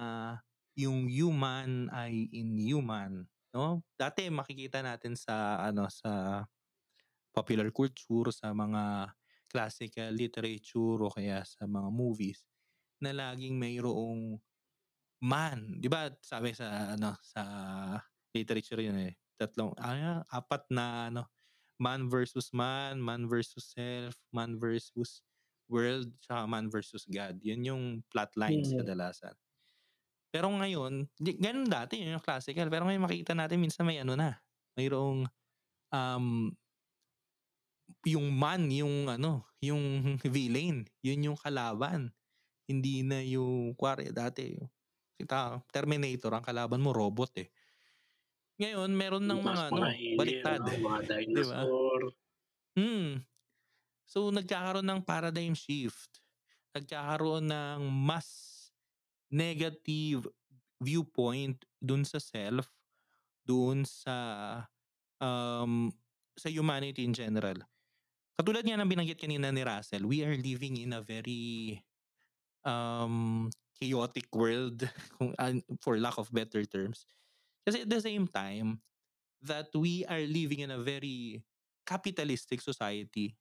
yung human ay inhuman, no? Dati makikita natin sa ano sa popular culture, sa mga classical literature o kaya sa mga movies na laging mayroong man, 'di ba? Sabi sa ano sa literature yun eh. Tatlong ah, apat na ano man versus man, man versus self, man versus world, tsaka man versus God. Yun yung plot lines Mhm. kadalasan. Pero ngayon, di, ganun dati yun yung classical. Pero ngayon makikita natin minsan may ano na, mayroong um, yung man, yung ano, yung villain, yun yung kalaban. Hindi na yung, kuwari dati, kita, Terminator, ang kalaban mo, robot eh. Ngayon, meron ng mga ano, baliktad. mga dinosaur. Hmm. So, nagkakaroon ng paradigm shift. Nagkakaroon ng mas negative viewpoint dun sa self, dun sa um, sa humanity in general. Katulad nga ng binanggit kanina ni Russell, we are living in a very um, chaotic world, for lack of better terms. Kasi at the same time, that we are living in a very capitalistic society.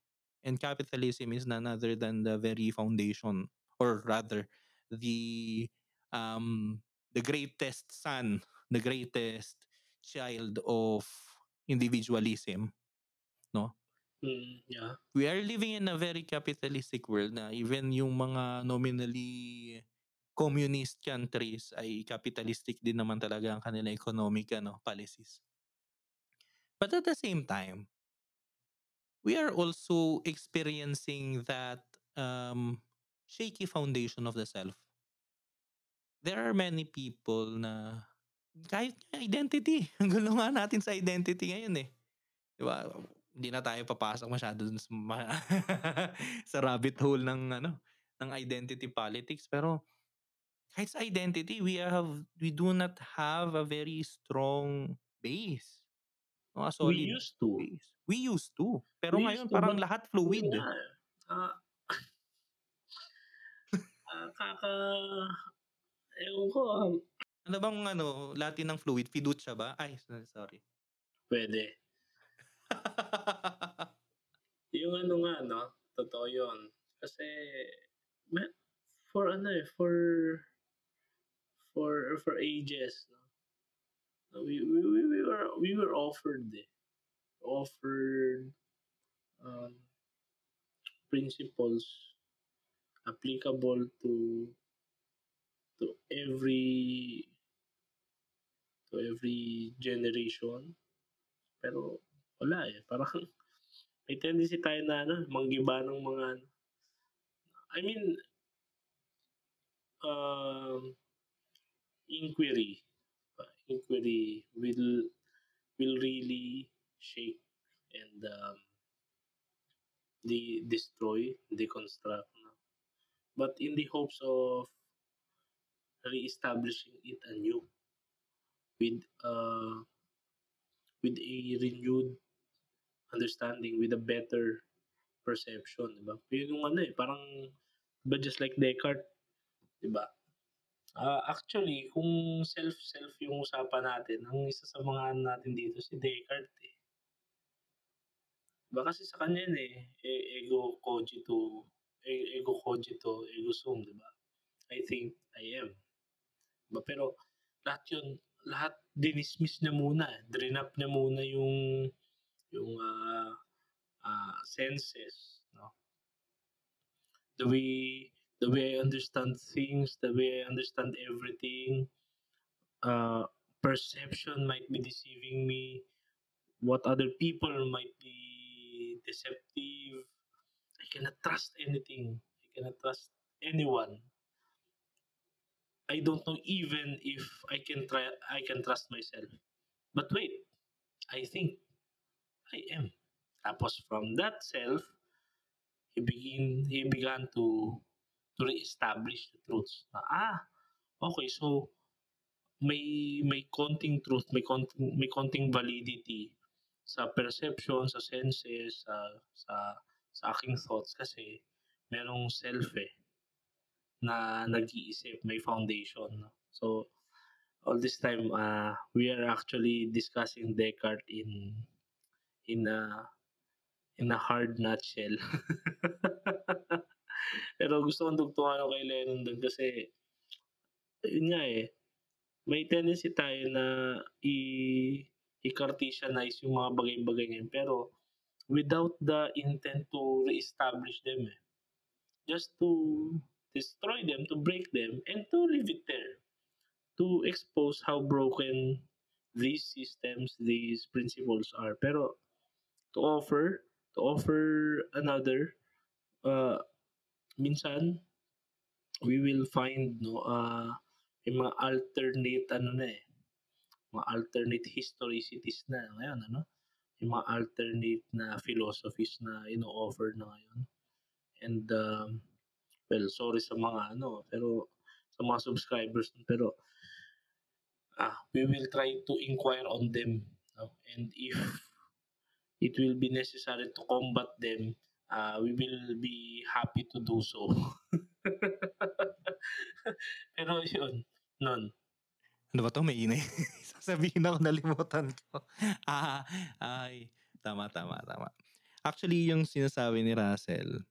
And capitalism is none other than the very foundation, or rather, the um, the greatest son, the greatest child of individualism. No? Mm, yeah. we are living in a very capitalistic world na even yung mga nominally communist countries ay capitalistic din naman talaga ang kanilang economic ano, policies. But at the same time, we are also experiencing that um, shaky foundation of the self. There are many people na kahit identity, ang gulo nga natin sa identity ngayon eh. Di ba? Hindi na tayo papasok masyado dun sa, ma- sa rabbit hole ng ano ng identity politics pero kahit sa identity we have we do not have a very strong base no, a We solid used to. base we used to pero We ngayon to, parang but lahat fluid nga eh. Ah, ah, kaka... Ewan ko, ah, ano bang ano Latin ng fluid fiducia ba ay sorry pwede. Yung ano nga, no? Totoo yun. Kasi, ma- for ano eh, for, for, for ages, no? No, We, we, we, we were, we were offered eh. Offered, um, principles applicable to, to every, to every generation. Pero, wala eh. Parang, may tendency tayo na ano, manggiba ng mga ano I mean um, inquiry uh, inquiry will will really shake and um, de destroy, deconstruct, no? But in the hopes of reestablishing it anew with uh, with a renewed understanding, with a better perception, 'di ba? Yun yung ano, eh, parang ba just like Descartes, 'di ba? Ah, actually kung self-self yung usapan natin, ang isa sa mga ano natin dito si Descartes, eh. 'Di ba kasi sa kanya yun, eh, e ego cogito e ego cogito, ergo sum, 'di ba? I think, I am. Pero lahat yun, lahat dinismiss niya muna, drenap niya muna yung yung, ah, ah, senses, 'no? The way the way I understand things, the way I understand everything, uh, perception might be deceiving me, what other people might be deceptive. I cannot trust anything. I cannot trust anyone. I don't know even if I can try I can trust myself. But wait, I think I am. Tapos from that self, he begin he began to to reestablish the truths ah, okay so may may konting truth, may konting may konting validity sa perception, sa senses, sa sa sa aking thoughts kasi merong self, eh, na nag-iisip, may foundation, 'no? So, all this time, ah, we are actually discussing Descartes in in a in a hard nutshell. Pero gusto kong tugtungan yung kay Lennon dun kasi yun nga, eh, may tendency tayo na i i-Cartesianize yung mga bagay-bagay na yun pero without the intent to reestablish them, eh. Just to destroy them, to break them, and to leave it there. To expose how broken these systems, these principles are. Pero to offer to offer another, uh, minsan we will find no ah, may mga alternate ano na, eh, mga alternate historicities na ngayon ano, yung mga alternate na philosophies na ino-offer na ngayon. And, um, well sorry sa mga ano, pero sa mga subscribers pero ah, we will try to inquire on them, 'no, and if it will be necessary to combat them, ah, we will be happy to do so. Pero yun, nun. Ano ba 'to, may ingay. Sasabihin ako nalimutan ko. Ah, ay, tama, tama, tama. Actually yung sinasabi ni Russell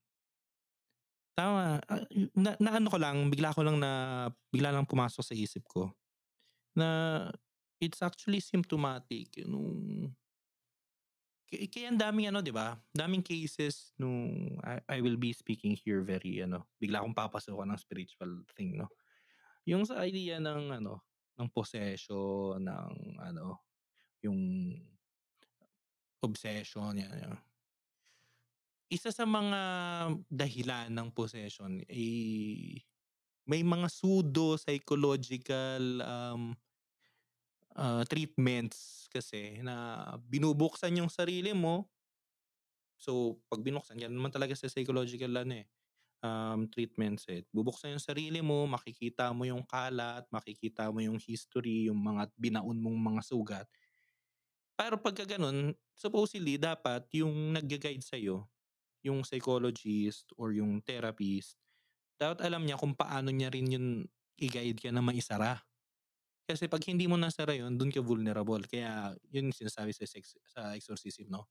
tama, ah, na naano ko lang, bigla ko lang na bigla lang pumasok sa isip ko, na it's actually symptomatic nung Ka kaya ang daming ano 'di ba, daming cases nung I I will be speaking here very ano, bigla akong papasukan ng spiritual thing 'no. Yung sa idea ng ano, ng possession, ng ano, yung obsession, yan, yan. Isa sa mga dahilan ng possession, eh, may mga pseudo-psychological, um, ah, treatments kasi na binubuksan yung sarili mo. So, 'pag binuksan yan naman talaga sa psychological ano, eh, um, treatments, eh. Bubuksan yung sarili mo, makikita mo yung kalat, makikita mo yung history, yung mga binaon mong mga sugat. Pero pagka gano'n, supposedly dapat yung nagga-guide sa'yo, yung psychologist or yung therapist, dapat alam niya kung paano niya rin yun i-guide ka na maisara. Kasi 'pag hindi mo nasara yun, dun ka vulnerable. Kaya yun sinasabi sa sex sa exorcism 'no.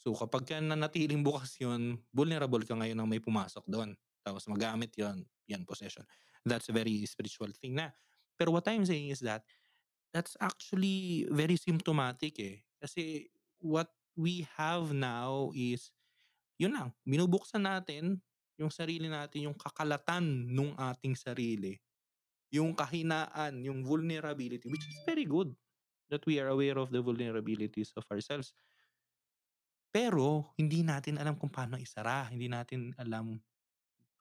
So, kapagka nanatiling bukas yun, vulnerable ka ngayon ng may pumasok dun, tapos magamit yun, yan possession. That's a very spiritual thing na. Pero what I'm saying is that, that's actually very symptomatic, eh. Kasi what we have now is, yun lang, binubuksan natin yung sarili natin, yung kakalatan nung ating sarili, yung kahinaan, yung vulnerability, which is very good that we are aware of the vulnerabilities of ourselves. Pero hindi natin alam kung paano isara, hindi natin alam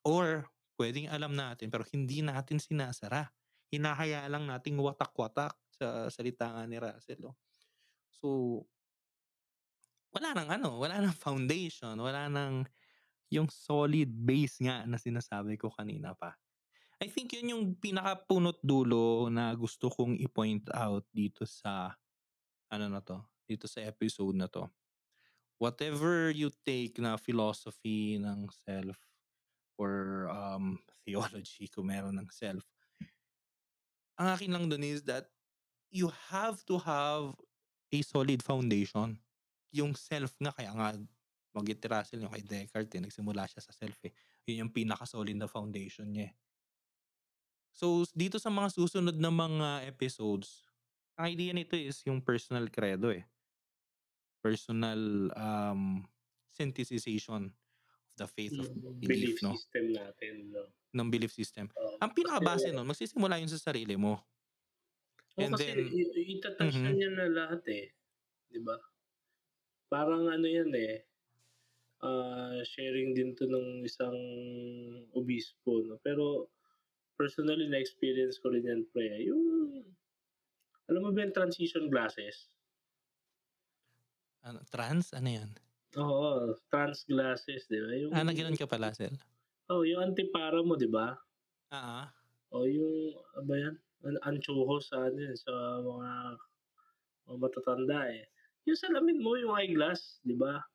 or puwedeng alam natin pero hindi natin sinasara. Hinahayaan lang nating watak-watak sa salita nga ni Russell 'no. So wala ng ano, wala ng foundation, wala ng yung solid base nga na sinasabi ko kanina pa. I think yun yung pinakapunot dulo na gusto kong i-point out dito sa ano na 'to, dito sa episode na 'to. Whatever you take na philosophy ng self or, um, theology kung meron ng self. Ang akin lang dun is that you have to have a solid foundation. Yung self nga kaya nga ni Russell yung kay Descartes, eh, nagsimula siya sa self, eh. Yun yung pinaka-solid na foundation niya, eh. So, dito sa mga susunod na mga episodes, ang idea nito is yung personal credo, eh. Personal, um, synthesization of the faith of belief, belief 'no? system natin 'no. Ng belief system. Oo, Ang pinakabase nun magsisimula yun sa sarili mo. Oo, And kasi then ita-touch mhm. niya na lahat, eh, 'di ba? Parang ano yan, eh, ah, sharing din 'to ng isang obispo 'no, pero personally na-experience ko rin yan pre, yung alam mo ba yung transition glasses? Ano, trans? Ano yan? Oo, trans glasses, 'di ba? Yung Ah, na gano'n ka pala, Sel? Oo, yung antipara mo, 'di ba? Oo. O yung ano ba yan, an anchujos sa ano, sa mga mga matatanda, eh. Yung salamin mo, yung eyeglass, 'di ba?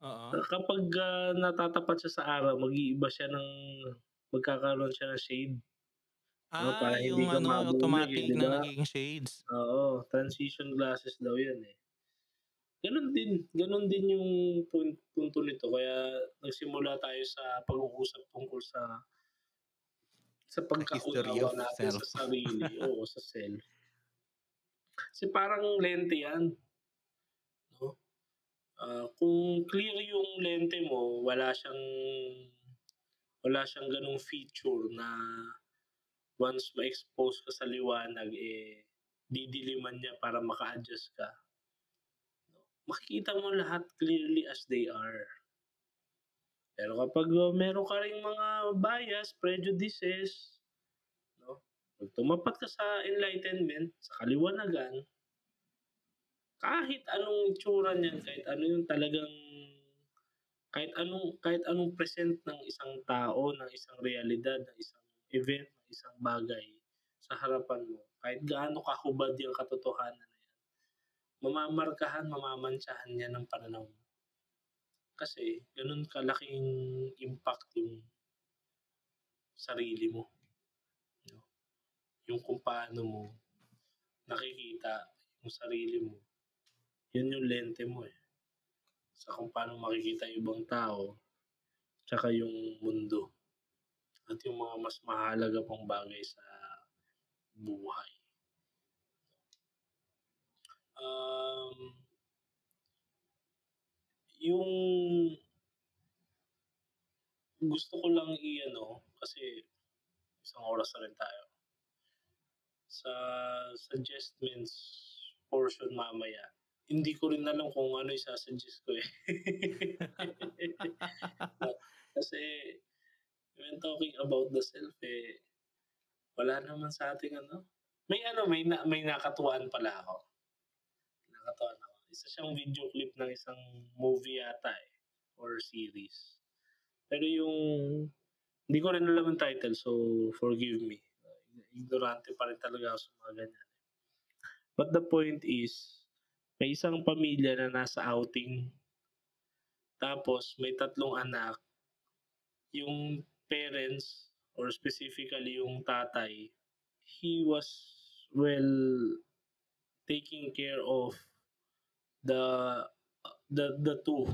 Oo. Ah, kapag, ah, natatapat siya sa araw mag-iiba siya ng magkakaroon siya ng shade. Para Ah, hindi yung ka ano, eh, automatic 'di na ba? nagiging shades. Oo, transition glasses daw yan, eh. Gano'n din, gano'n din yung pun punto nito kaya nagsimula tayo sa pag-uusap tungkol sa sa pagkaunawa natin self. sa sarili, oo, sa self. Kasi parang lente yan. Ah, kung clear yung lente mo, wala siyang wala siyang gano'ng feature na once ma-expose ka sa liwanag, eh, didiliman niya para maka-adjust ka. Makikita mo lahat clearly as they are. Pero kapag, ah, meron ka ring mga bias, prejudices, 'no, 'pag tumapat ka sa enlightenment, sa kaliwanagan kahit anong itsura niyan, kahit ano yung talagang kahit anong kahit anong present ng isang tao, ng isang realidad, ng isang event, ng isang bagay sa harapan mo, kahit gaano kahubad yung katotohanan na yan, mamamarkahan, mamamantsahan yan ng pananaw mo. Kasi gano'n kalaking impact yung sarili mo? Yung kung paano mo nakikita yung sarili mo, yun yung lente mo, eh. Sa kung paano makikita yung ibang tao, tsaka yung mundo, at yung mga mas mahahalaga pang bagay sa buhay. Um yung gusto ko lang i-ano, kasi isang oras na rin tayo. Sa suggestments portion mamaya, hindi ko rin alam kung ano isa-suggest ko, eh. Kasi when talking about the self, eh, wala naman sa ating ano may ano, may na may nakatuwaan pala ako. Nakatuwaan ako. Isa siyang video clip ng isang movie yata, eh, or series. Pero yung hindi ko rin alam yung title, so forgive me. Ignorante pa rin talaga ako sa mga ganyan. But the point is, may isang pamilya na nasa outing. Tapos may tatlong anak. Yung parents or specifically yung tatay, he was well taking care of the the the two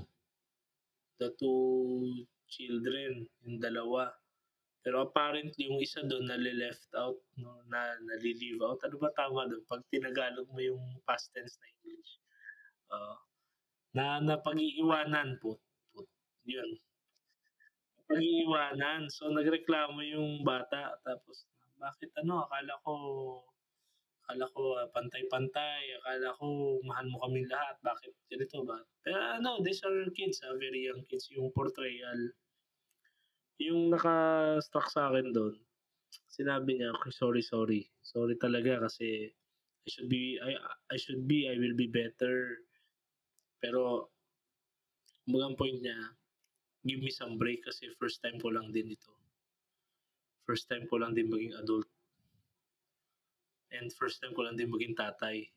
the two children, yung dalawa. Pero apparently yung isa dun nale-left out 'no, na nali-leave out. Ano ba tama dun 'pag tinagalog mo yung past tense na English? Oo. Na napag-iiwanan put put yun. Napag-iiwanan. So nagreklamo yung bata tapos, "Bakit ano, akala ko akala ko, ah, pantay-pantay, akala ko mahal mo kaming lahat, bakit ganito ba? Pero ano, these are kids, ah, very young kids, yung portrayal. Yung naka-struck sa'kin dun, sinabi niya, "Okey, sorry, sorry. Sorry talaga kasi I should be I I should be, I will be better." Pero kumbaga point niya, give me some break kasi first time ko lang din ito. First time ko lang din maging adult. And first time ko lang din maging tatay.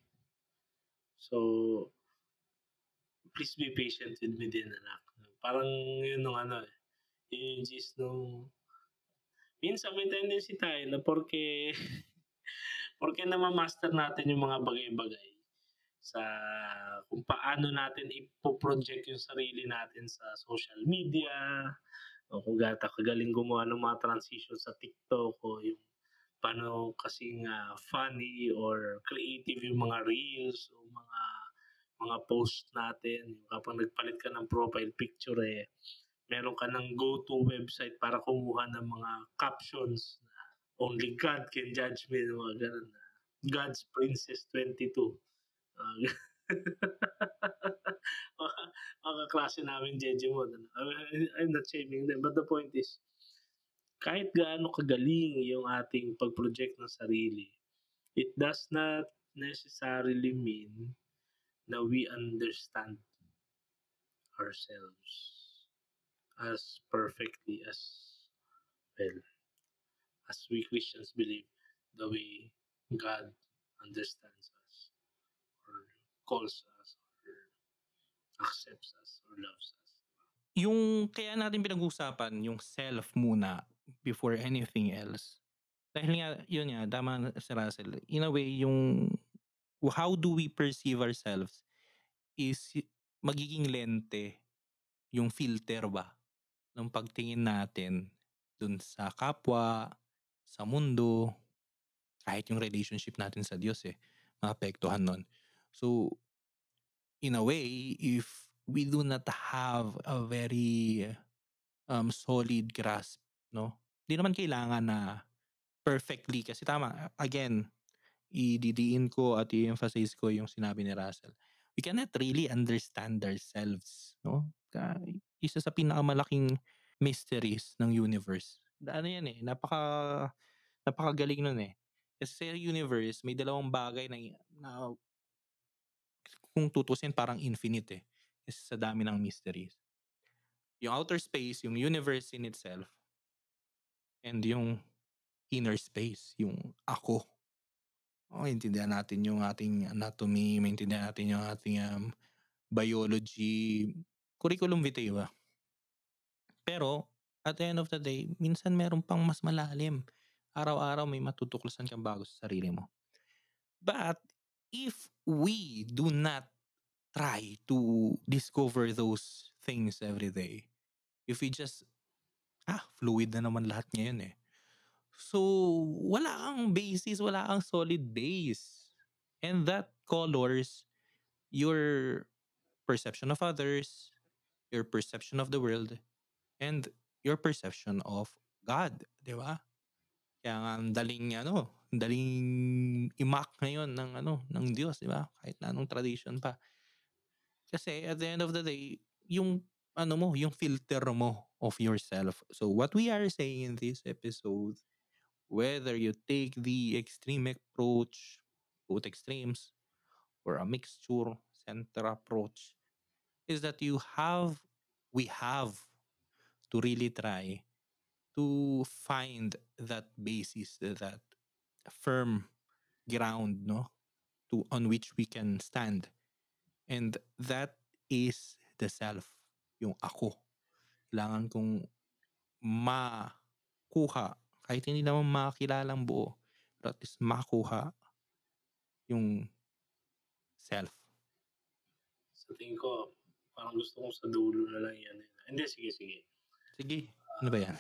So please be patient with me din anak. Parang yun nung ano, eh, yun yung gist nung minsan may tendency tayo na porke porke nama-master natin yung mga bagay-bagay sa kung paano natin ipo-project yung sarili natin sa social media, o kung tayo kagaling gumawa ng mga transition sa TikTok o yung paano kasing, ah, funny or creative yung mga reels o mga mga post natin. Kapag nagpalit ka ng profile picture, eh, meron ka ng go-to website para kumuha ng mga captions na only God can judge me, mga gano'n na God's Princess 22. Ah, mga mga kaklase namin Jejemon ano, I I'm not shaming them, but the point is, kahit gaano kagaling yung ating pag-project ng sarili, it does not necessarily mean na we understand ourselves as perfectly as well, as we Christians believe the way God understands us or calls us or accepts us or loves us. Yung kaya natin pinag-uusapan yung self muna before anything else, dahil nga yun nga tama si Russell, in a way yung how do we perceive ourselves is magiging lente yung filter ba ng pagtingin natin dun sa kapwa, sa mundo, kahit yung relationship natin sa Diyos, eh, maapektuhan nun. So, in a way, if we do not have a very, um, solid grasp, 'no, di naman kailangan na perfectly kasi tama, again, ididiin ko at i-emphasize ko yung sinabi ni Russell. We cannot really understand ourselves, 'no, isa sa pinakamalaking mysteries ng universe. Ano yan, eh, napaka napakagaling nun, eh. Kasi sa universe may dalawang bagay na na kung tutuusin parang infinite, eh, kasi sa dami ng mysteries. Yung outer space, yung universe in itself and yung inner space, yung ako. Oo, maintindihan natin yung ating anatomy, maintindihan natin yung ating, um, biology, curriculum vitae ba. Pero at the end of the day, minsan meron pang mas malalim. Araw-araw may matutuklasan kang bago sa sarili mo. But if we do not try to discover those things every day, if we just, ah, fluid na naman lahat ngayon, eh. So, wala kang basis, wala kang solid base. And that colors your perception of others, your perception of the world, and your perception of God, 'di ba? Kaya nga ang daling ano, daling i-mock ngayon ng ano, ng Diyos, 'di ba? Kahit na anong tradition pa. Kasi at the end of the day, yung ano mo, yung filter mo of yourself. So what we are saying in this episode, whether you take the extreme approach, both extremes, or a mixture, center approach, is that you have we have to really try to find that basis, that firm ground, no, to on which we can stand. And that is the self, yung ako. Kailangan kong makuha, kahit hindi naman makilalang buo, pero at least makuha yung self. Sa tingin ko, parang gusto kong sa dulo na lang yan, eh. Hindi, sige, sige. Sige, ano ba yan?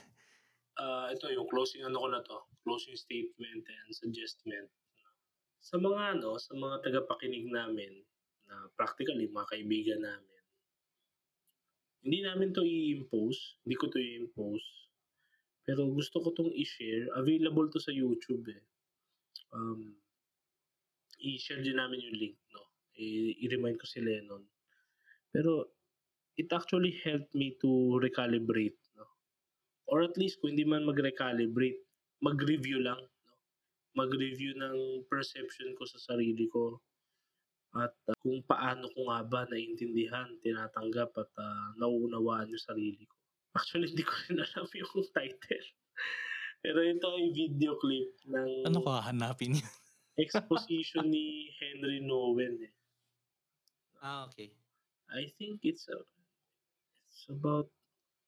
Ah, ito yung closing ano ko na 'to, closing statement and suggestment. Sa mga ano, sa mga tagapakinig namin na practically mga kaibigan namin. Hindi namin 'to i-impose, hindi ko 'to i-impose. Pero gusto ko 'tong i-share, available 'to sa YouTube, eh. Um i-share din namin yung link, 'no, i i-remind ko si Lennon. Pero it actually helped me to recalibrate, 'no, or at least kung hindi man mag-recalibrate, mag-review lang, 'no, mag-review ng perception ko sa sarili ko at, ah, kung paano ko nga ba naiintindihan, tinatanggap at, ah, nauunawaan yung sarili ko. Actually, hindi ko rin alam yung title. Pero ito ay video clip ng Ano ko hahanapin yun? exposition ni Henry Nouwen, eh. Ah, okey. I think it's a it's about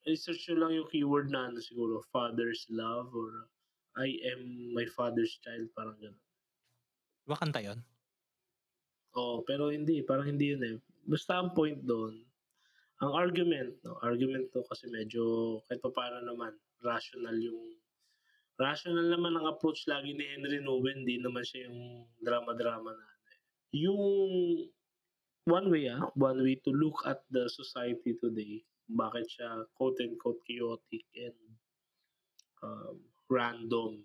i-search niyo lang yung keyword na ano siguro, father's love or I am my father's child, parang gano'n. 'Di ba kanta yun? Oo, pero hindi, parang hindi yun, eh. Basta ang point dun, ang argument, 'no, argument 'to kasi medyo kahit papaano naman rational yung rational naman ang approach lagi ni Henry Nouwen, hindi naman siya yung drama-drama na ano, eh. Yung one way, ah, one way to look at the society today, bakit siya quote unquote chaotic and, um, random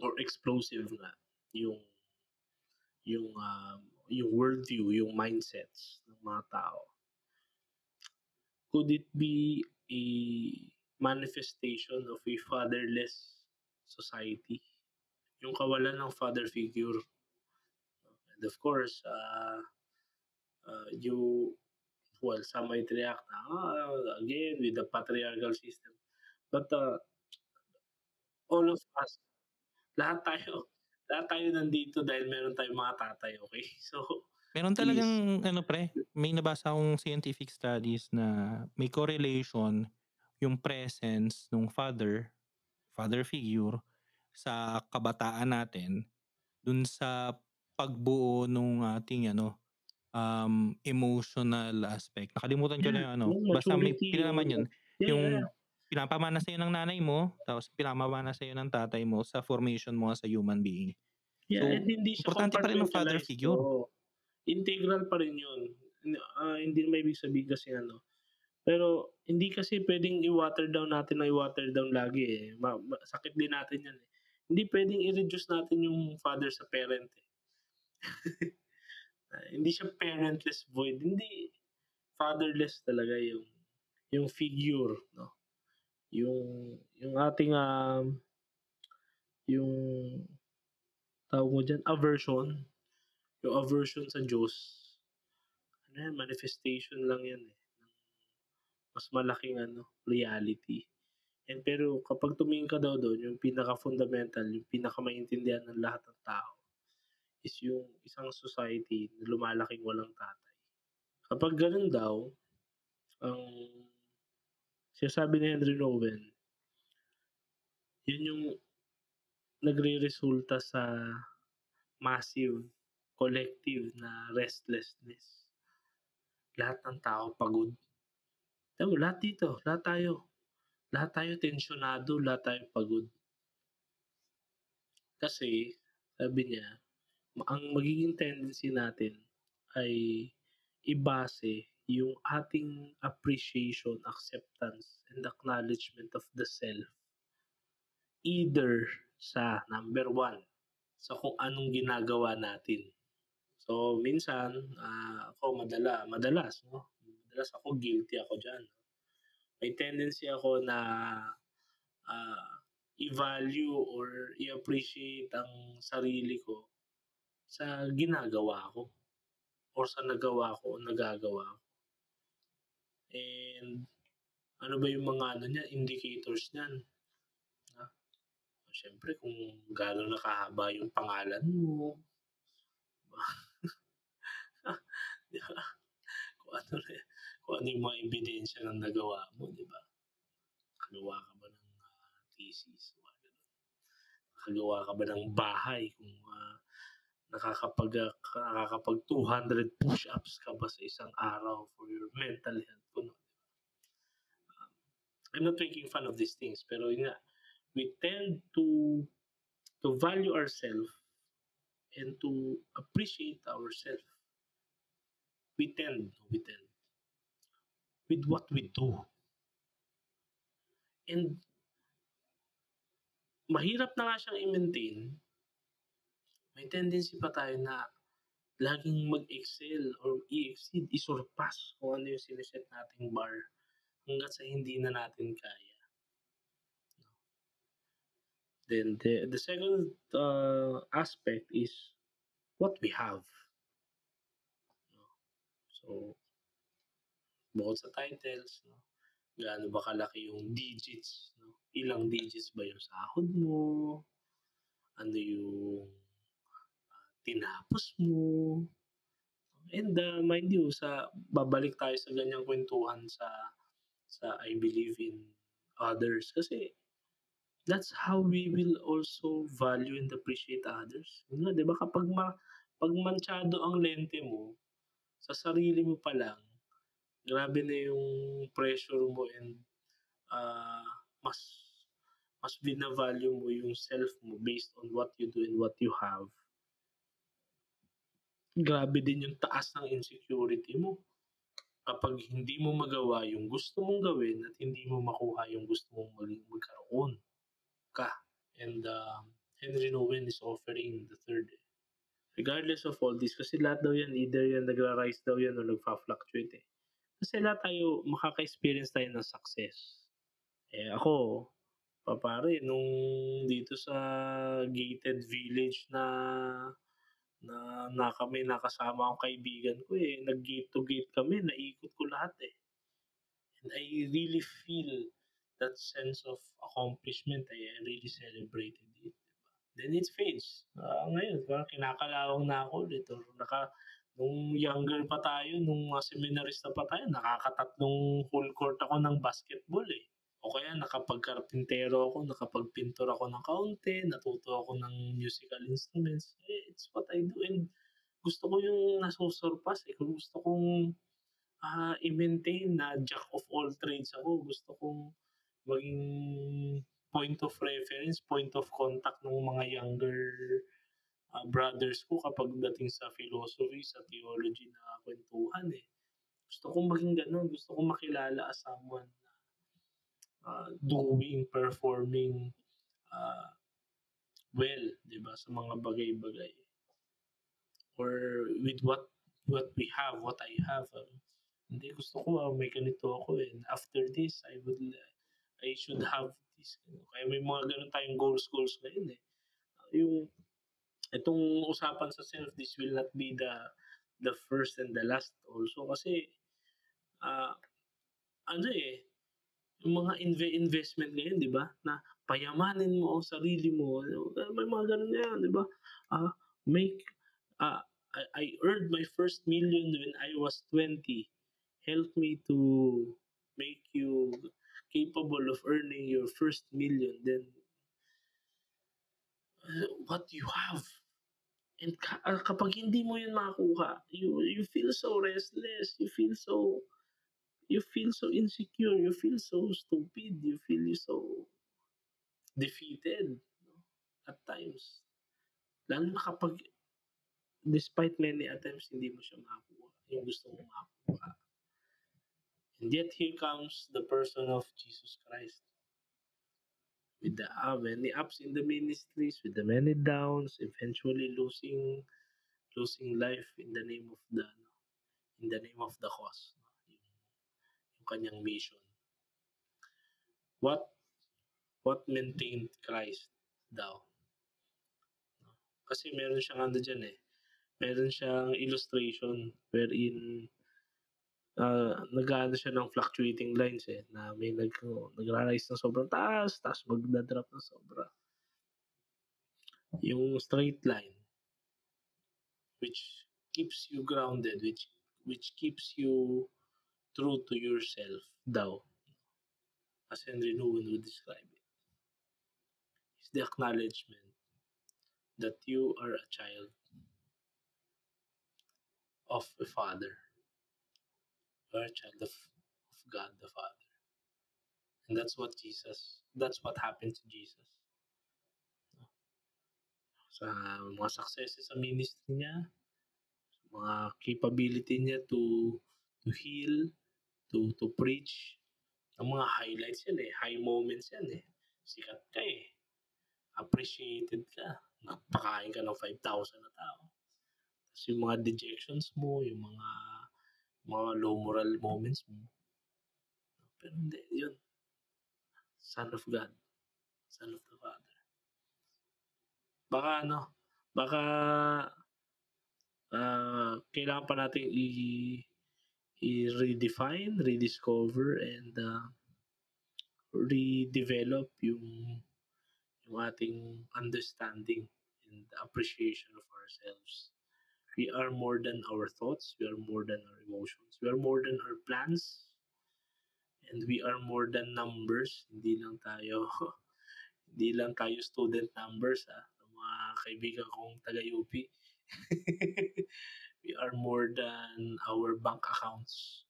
or explosive nga yung yung, um, yung worldview, yung mindsets ng mga tao. Could it be a manifestation of a fatherless society? Yung kawalan ng father figure. And of course, ah, ah, you well, some might react "Ah, again with the patriarchal system." But, ah, all of us, lahat tayo lahat tayo nandito dahil meron tayong mga tatay, okey? So, Meron please talagang ano pre, may nabasa akong scientific studies na may correlation yung presence nung father, father figure sa kabataan natin dun sa pagbuo nung ating ano, um, emotional aspect. Nakalimutan ko na Yeah, yung ano, yung basta may pinalaman yun, yeah, yung yeah. pinapamana sa'yo ng nanay mo, tapos pinapamana sa'yo ng tatay mo sa formation mo as a human being. Yeah, So, and hindi siya importante pa rin ang father figure. Integral pa rin yun. Ah, hindi naman ibig sabihin kasi ano, pero hindi kasi puwedeng i-water down natin ng i-water down lagi, eh, ma ma sakit din natin yan, eh. Hindi puwedeng i-reduce natin yung father sa parent, eh. Ah, hindi siya parentless void, hindi. Fatherless talaga yung yung figure, 'no, yung yung ating, um, yung tawag mo diyan, aversion, yung aversion sa Diyos, ano yan, manifestation lang yan, eh, ng mas malaking ano, reality. And pero kapag tumingin ka daw dun, yung pinaka-fundamental, yung pinaka-maintindihan ng lahat ng tao is yung isang society na lumalaking walang tatay. Kapag ganun daw, ang sinasabi ni Henry Nouwen yun yung nagreresulta sa massive collective na restlessness. Lahat ng tao pagod. Mo lahat dito, lahat tayo. Lahat tayo tensyonado, lahat tayo pagod. Kasi sabi niya, ang magiging tendency natin ay ibase yung ating appreciation, acceptance, and acknowledgement of the self either sa number 1, sa kung anong ginagawa natin. So, minsan, ah, ako madala madalas 'no, madalas ako guilty ako diyan. May tendency ako na, ah, i-value or i-appreciate ang sarili ko sa ginagawa ko or sa nagawa ko o nagagawa ko. And ano ba yung mga ano niyan, indicators niyan, ah, siyempre kung gaano na kahaba yung pangalan mo. 'Di ba? Kung ano kung ano yung mga ebidensya ng nagawa mo, 'di ba? Nakagawa ka ba ng, ah, thesis, mga gano'n. Nakagawa ka ba ng bahay kung, ah, nakakapag, ah, nakakapag 200 push-ups ka ba sa isang araw for your mental health, kuno? Um, I'm not making fun of these things, pero yun nga, we tend to to value ourself and to appreciate ourself. We tend, we tend. With what we do. And mahirap na nga siyang i-maintain may tendency pa tayo na laging mag-excel or i-exceed, i-surpass kung ano yung siniset nating bar hanggat sa hindi na natin kaya. Then the, the second uh, aspect is what we have. So, bukod sa titles, no, gaano ba kalaki yung digits, no? ilang digits ba yung sahod mo, ano yung tinapos mo, and uh, mind you, sa, babalik tayo sa ganyang kwentuhan sa, sa I believe in others, kasi that's how we will also value and appreciate others. Yun nga, di ba? Kapag ma, pag manchado ang lente mo, sa sarili mo pa lang, grabe na yung pressure mo and uh, mas mas binavalue mo yung self mo based on what you do and what you have. Grabe din yung taas ng insecurity mo kapag hindi mo magawa yung gusto mong gawin at hindi mo makuha yung gusto mong mag- magkaroon ka. And uh, Henry Nowen is offering the third regardless of all this, kasi lahat daw yan, either yan nagra-rise daw yan o nagfa-fluctuate eh. Kasi lahat tayo, makaka-experience tayo ng success. Eh ako, papare, nung dito sa gated village na na, na kami nakasama ang kaibigan ko eh, nag-gate to gate kami, naikot ko lahat eh. And I really feel that sense of accomplishment. I really celebrated it then it fades. Uh, ngayon, parang kinakalawang na ako ulit. Or naka, nung younger pa tayo, nung mga seminarista pa tayo, nakakatatlong full court ako ng basketball eh. O kaya nakapagkarpintero ako, nakapagpintor ako ng kaunti, natuto ako ng musical instruments. Eh, it's what I do. And gusto ko yung nasusurpass eh. Gusto kong uh, i-maintain na jack of all trades ako. Gusto kong maging point of reference, point of contact ng mga younger uh, brothers ko kapag dating sa philosophy, sa theology na kwentuhan eh. Gusto kong maging ganun. Gusto kong makilala as someone uh, doing, performing uh, well, di ba, sa mga bagay-bagay. Or with what what we have, what I have. Um, hindi, gusto ko, uh, may ganito ako eh. And after this, I would, I should have is. Kaya may mga ganun tayong goals, goals ngayon eh. Yung, itong usapan sa self, this will not be the the first and the last also kasi uh, ano eh yung mga inv- investment ngayon, di ba? Na payamanin mo ang sarili mo. May mga ganun yan, di ba? Uh, make, uh, I, I earned my first million when I was 20. Help me to make you capable of earning your first million, then uh, what you have. And ka- uh, kapag hindi mo yun makakuha, you, you feel so restless, you feel so, you feel so insecure, you feel so stupid, you feel so defeated no? at times. Lalo na kapag despite many attempts, hindi mo siya makakuha. Yung gusto mo makakuha. And yet here comes the person of Jesus Christ. With the uh, many ups in the ministries, with the many downs, eventually losing losing life in the name of the in the name of the cause. Yung kanyang mission. What what maintained Christ daw? Kasi meron siyang ano dyan eh. Meron siyang illustration wherein uh, nag-ano siya ng fluctuating lines eh, na may nag, oh, nagra-rise ng sobrang taas, tapos magda-drop ng sobra. Yung straight line, which keeps you grounded, which which keeps you true to yourself daw, as Henry Nouwen would describe it, is the acknowledgement that you are a child of a father are a child of, of God the Father. And that's what Jesus, that's what happened to Jesus. Sa mga successes sa ministry niya, mga capability niya to to heal, to to preach, ang mga highlights yan eh, high moments yan eh. Sikat ka eh. Appreciated ka. Nagpakain ka ng 5,000 na tao. Tapos yung mga dejections mo, yung mga mga low moral moments mo. Pero hindi, yun. Son of God. Son of the Father. Baka ano, baka ah, kailangan pa natin i i-redefine, rediscover, and uh, redevelop yung yung ating understanding and appreciation of ourselves. We are more than our thoughts, we are more than our emotions, we are more than our plans, and we are more than numbers. Hindi lang tayo hindi lang tayo student numbers ha, mga kaibigan kong taga-UP. we are more than our bank accounts.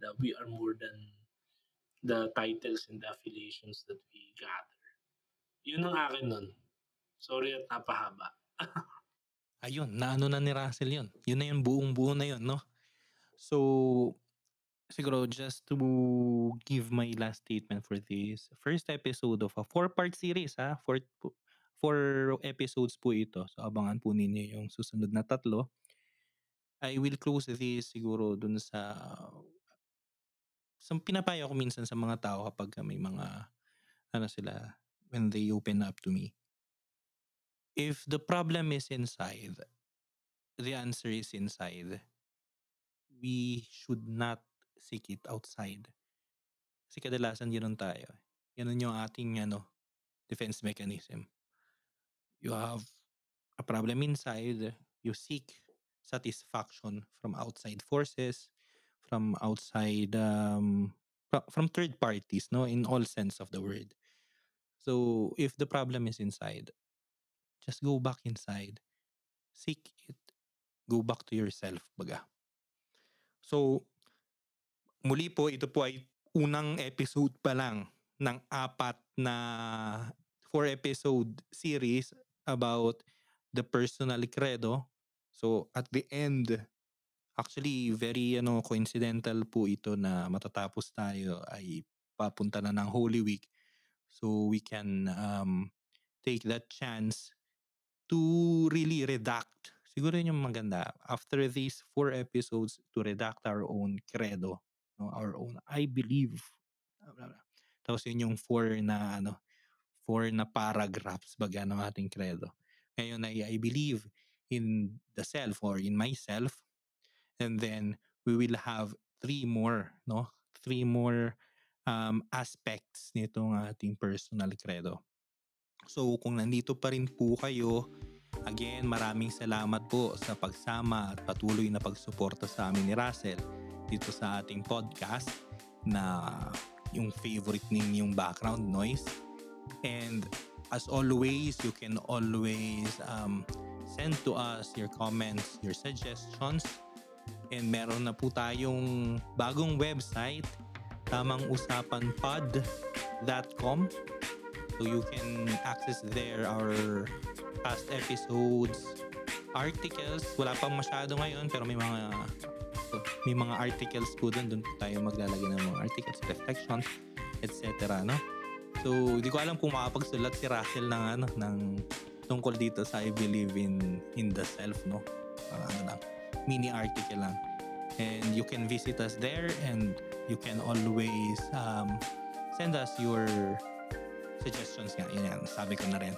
That we are more than the titles and the affiliations that we gather. Yun ang akin nun. Sorry at napahaba. Ayun, naano na ni Russell yun. Yun na yung buong buo na yun, no? So, siguro just to give my last statement for this first episode of a four-part series, ha? Four, four episodes po ito. So, abangan po ninyo yung susunod na tatlo. I will close this siguro dun sa sa pinapayo ko minsan sa mga tao kapag may mga ano sila when they open up to me. If the problem is inside, the answer is inside. We should not seek it outside. Kasi kadalasan ganun tayo. Ganun yung ating ano, defense mechanism. You have a problem inside, you seek satisfaction from outside forces, from outside um fro- from third parties, no, in all sense of the word. So if the problem is inside, just go back inside. Seek it. Go back to yourself, baga. So, muli po, ito po ay unang episode pa lang ng apat na four episode series about the personal credo. So, at the end, actually, very ano, coincidental po ito na matatapos tayo ay papunta na ng Holy Week. So, we can um, take that chance to really redact. Siguro yun yung maganda. After these four episodes, to redact our own credo. No? Our own, I believe. blah, blah, blah. Tapos yun yung four na, ano, four na paragraphs baga ng ating credo. Ngayon ay I believe in the self or in myself. And then we will have three more, no? Three more um, aspects nitong ating personal credo. So kung nandito pa rin po kayo, again maraming salamat po sa pagsama at patuloy na pagsuporta sa amin ni Russell dito sa ating podcast na yung favorite ninyong background noise. And as always, you can always um, send to us your comments, your suggestions. And meron na po tayong bagong website, tamangusapanpod.com. So you can access there our past episodes, articles. Wala pang masyado ngayon pero may mga may mga articles po doon. Doon po tayo maglalagay ng mga articles, reflections, etc. No? So, hindi ko alam kung makapagsulat si Russell ng ano ng tungkol dito sa I believe in in the self, no? Parang ano lang, mini article lang. And you can visit us there and you can always um, send us your suggestions nga. Yun yan, sabi ko na rin.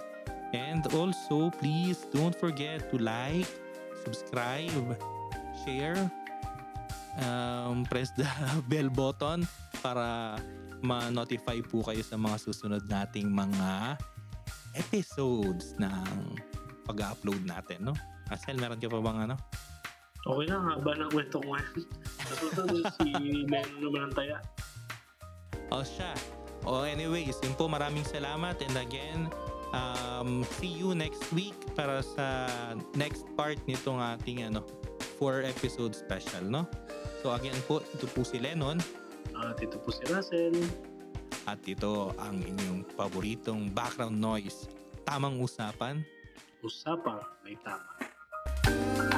And also, please don't forget to like, subscribe, share, um, press the bell button para ma-notify po kayo sa mga susunod nating mga episodes ng pag-upload natin, no? Asel, meron ka pa bang ano? Okay na, haba ng kwento ko ngayon. Natutunan si Len naman ang taya. O siya. O anyways, yun po maraming salamat and again, um, see you next week para sa next part nitong ating ano, four episode special, no? So again po, ito po si Lennon At ito po si Russell. At ito ang inyong paboritong background noise. Tamang usapan, Usapang may tama.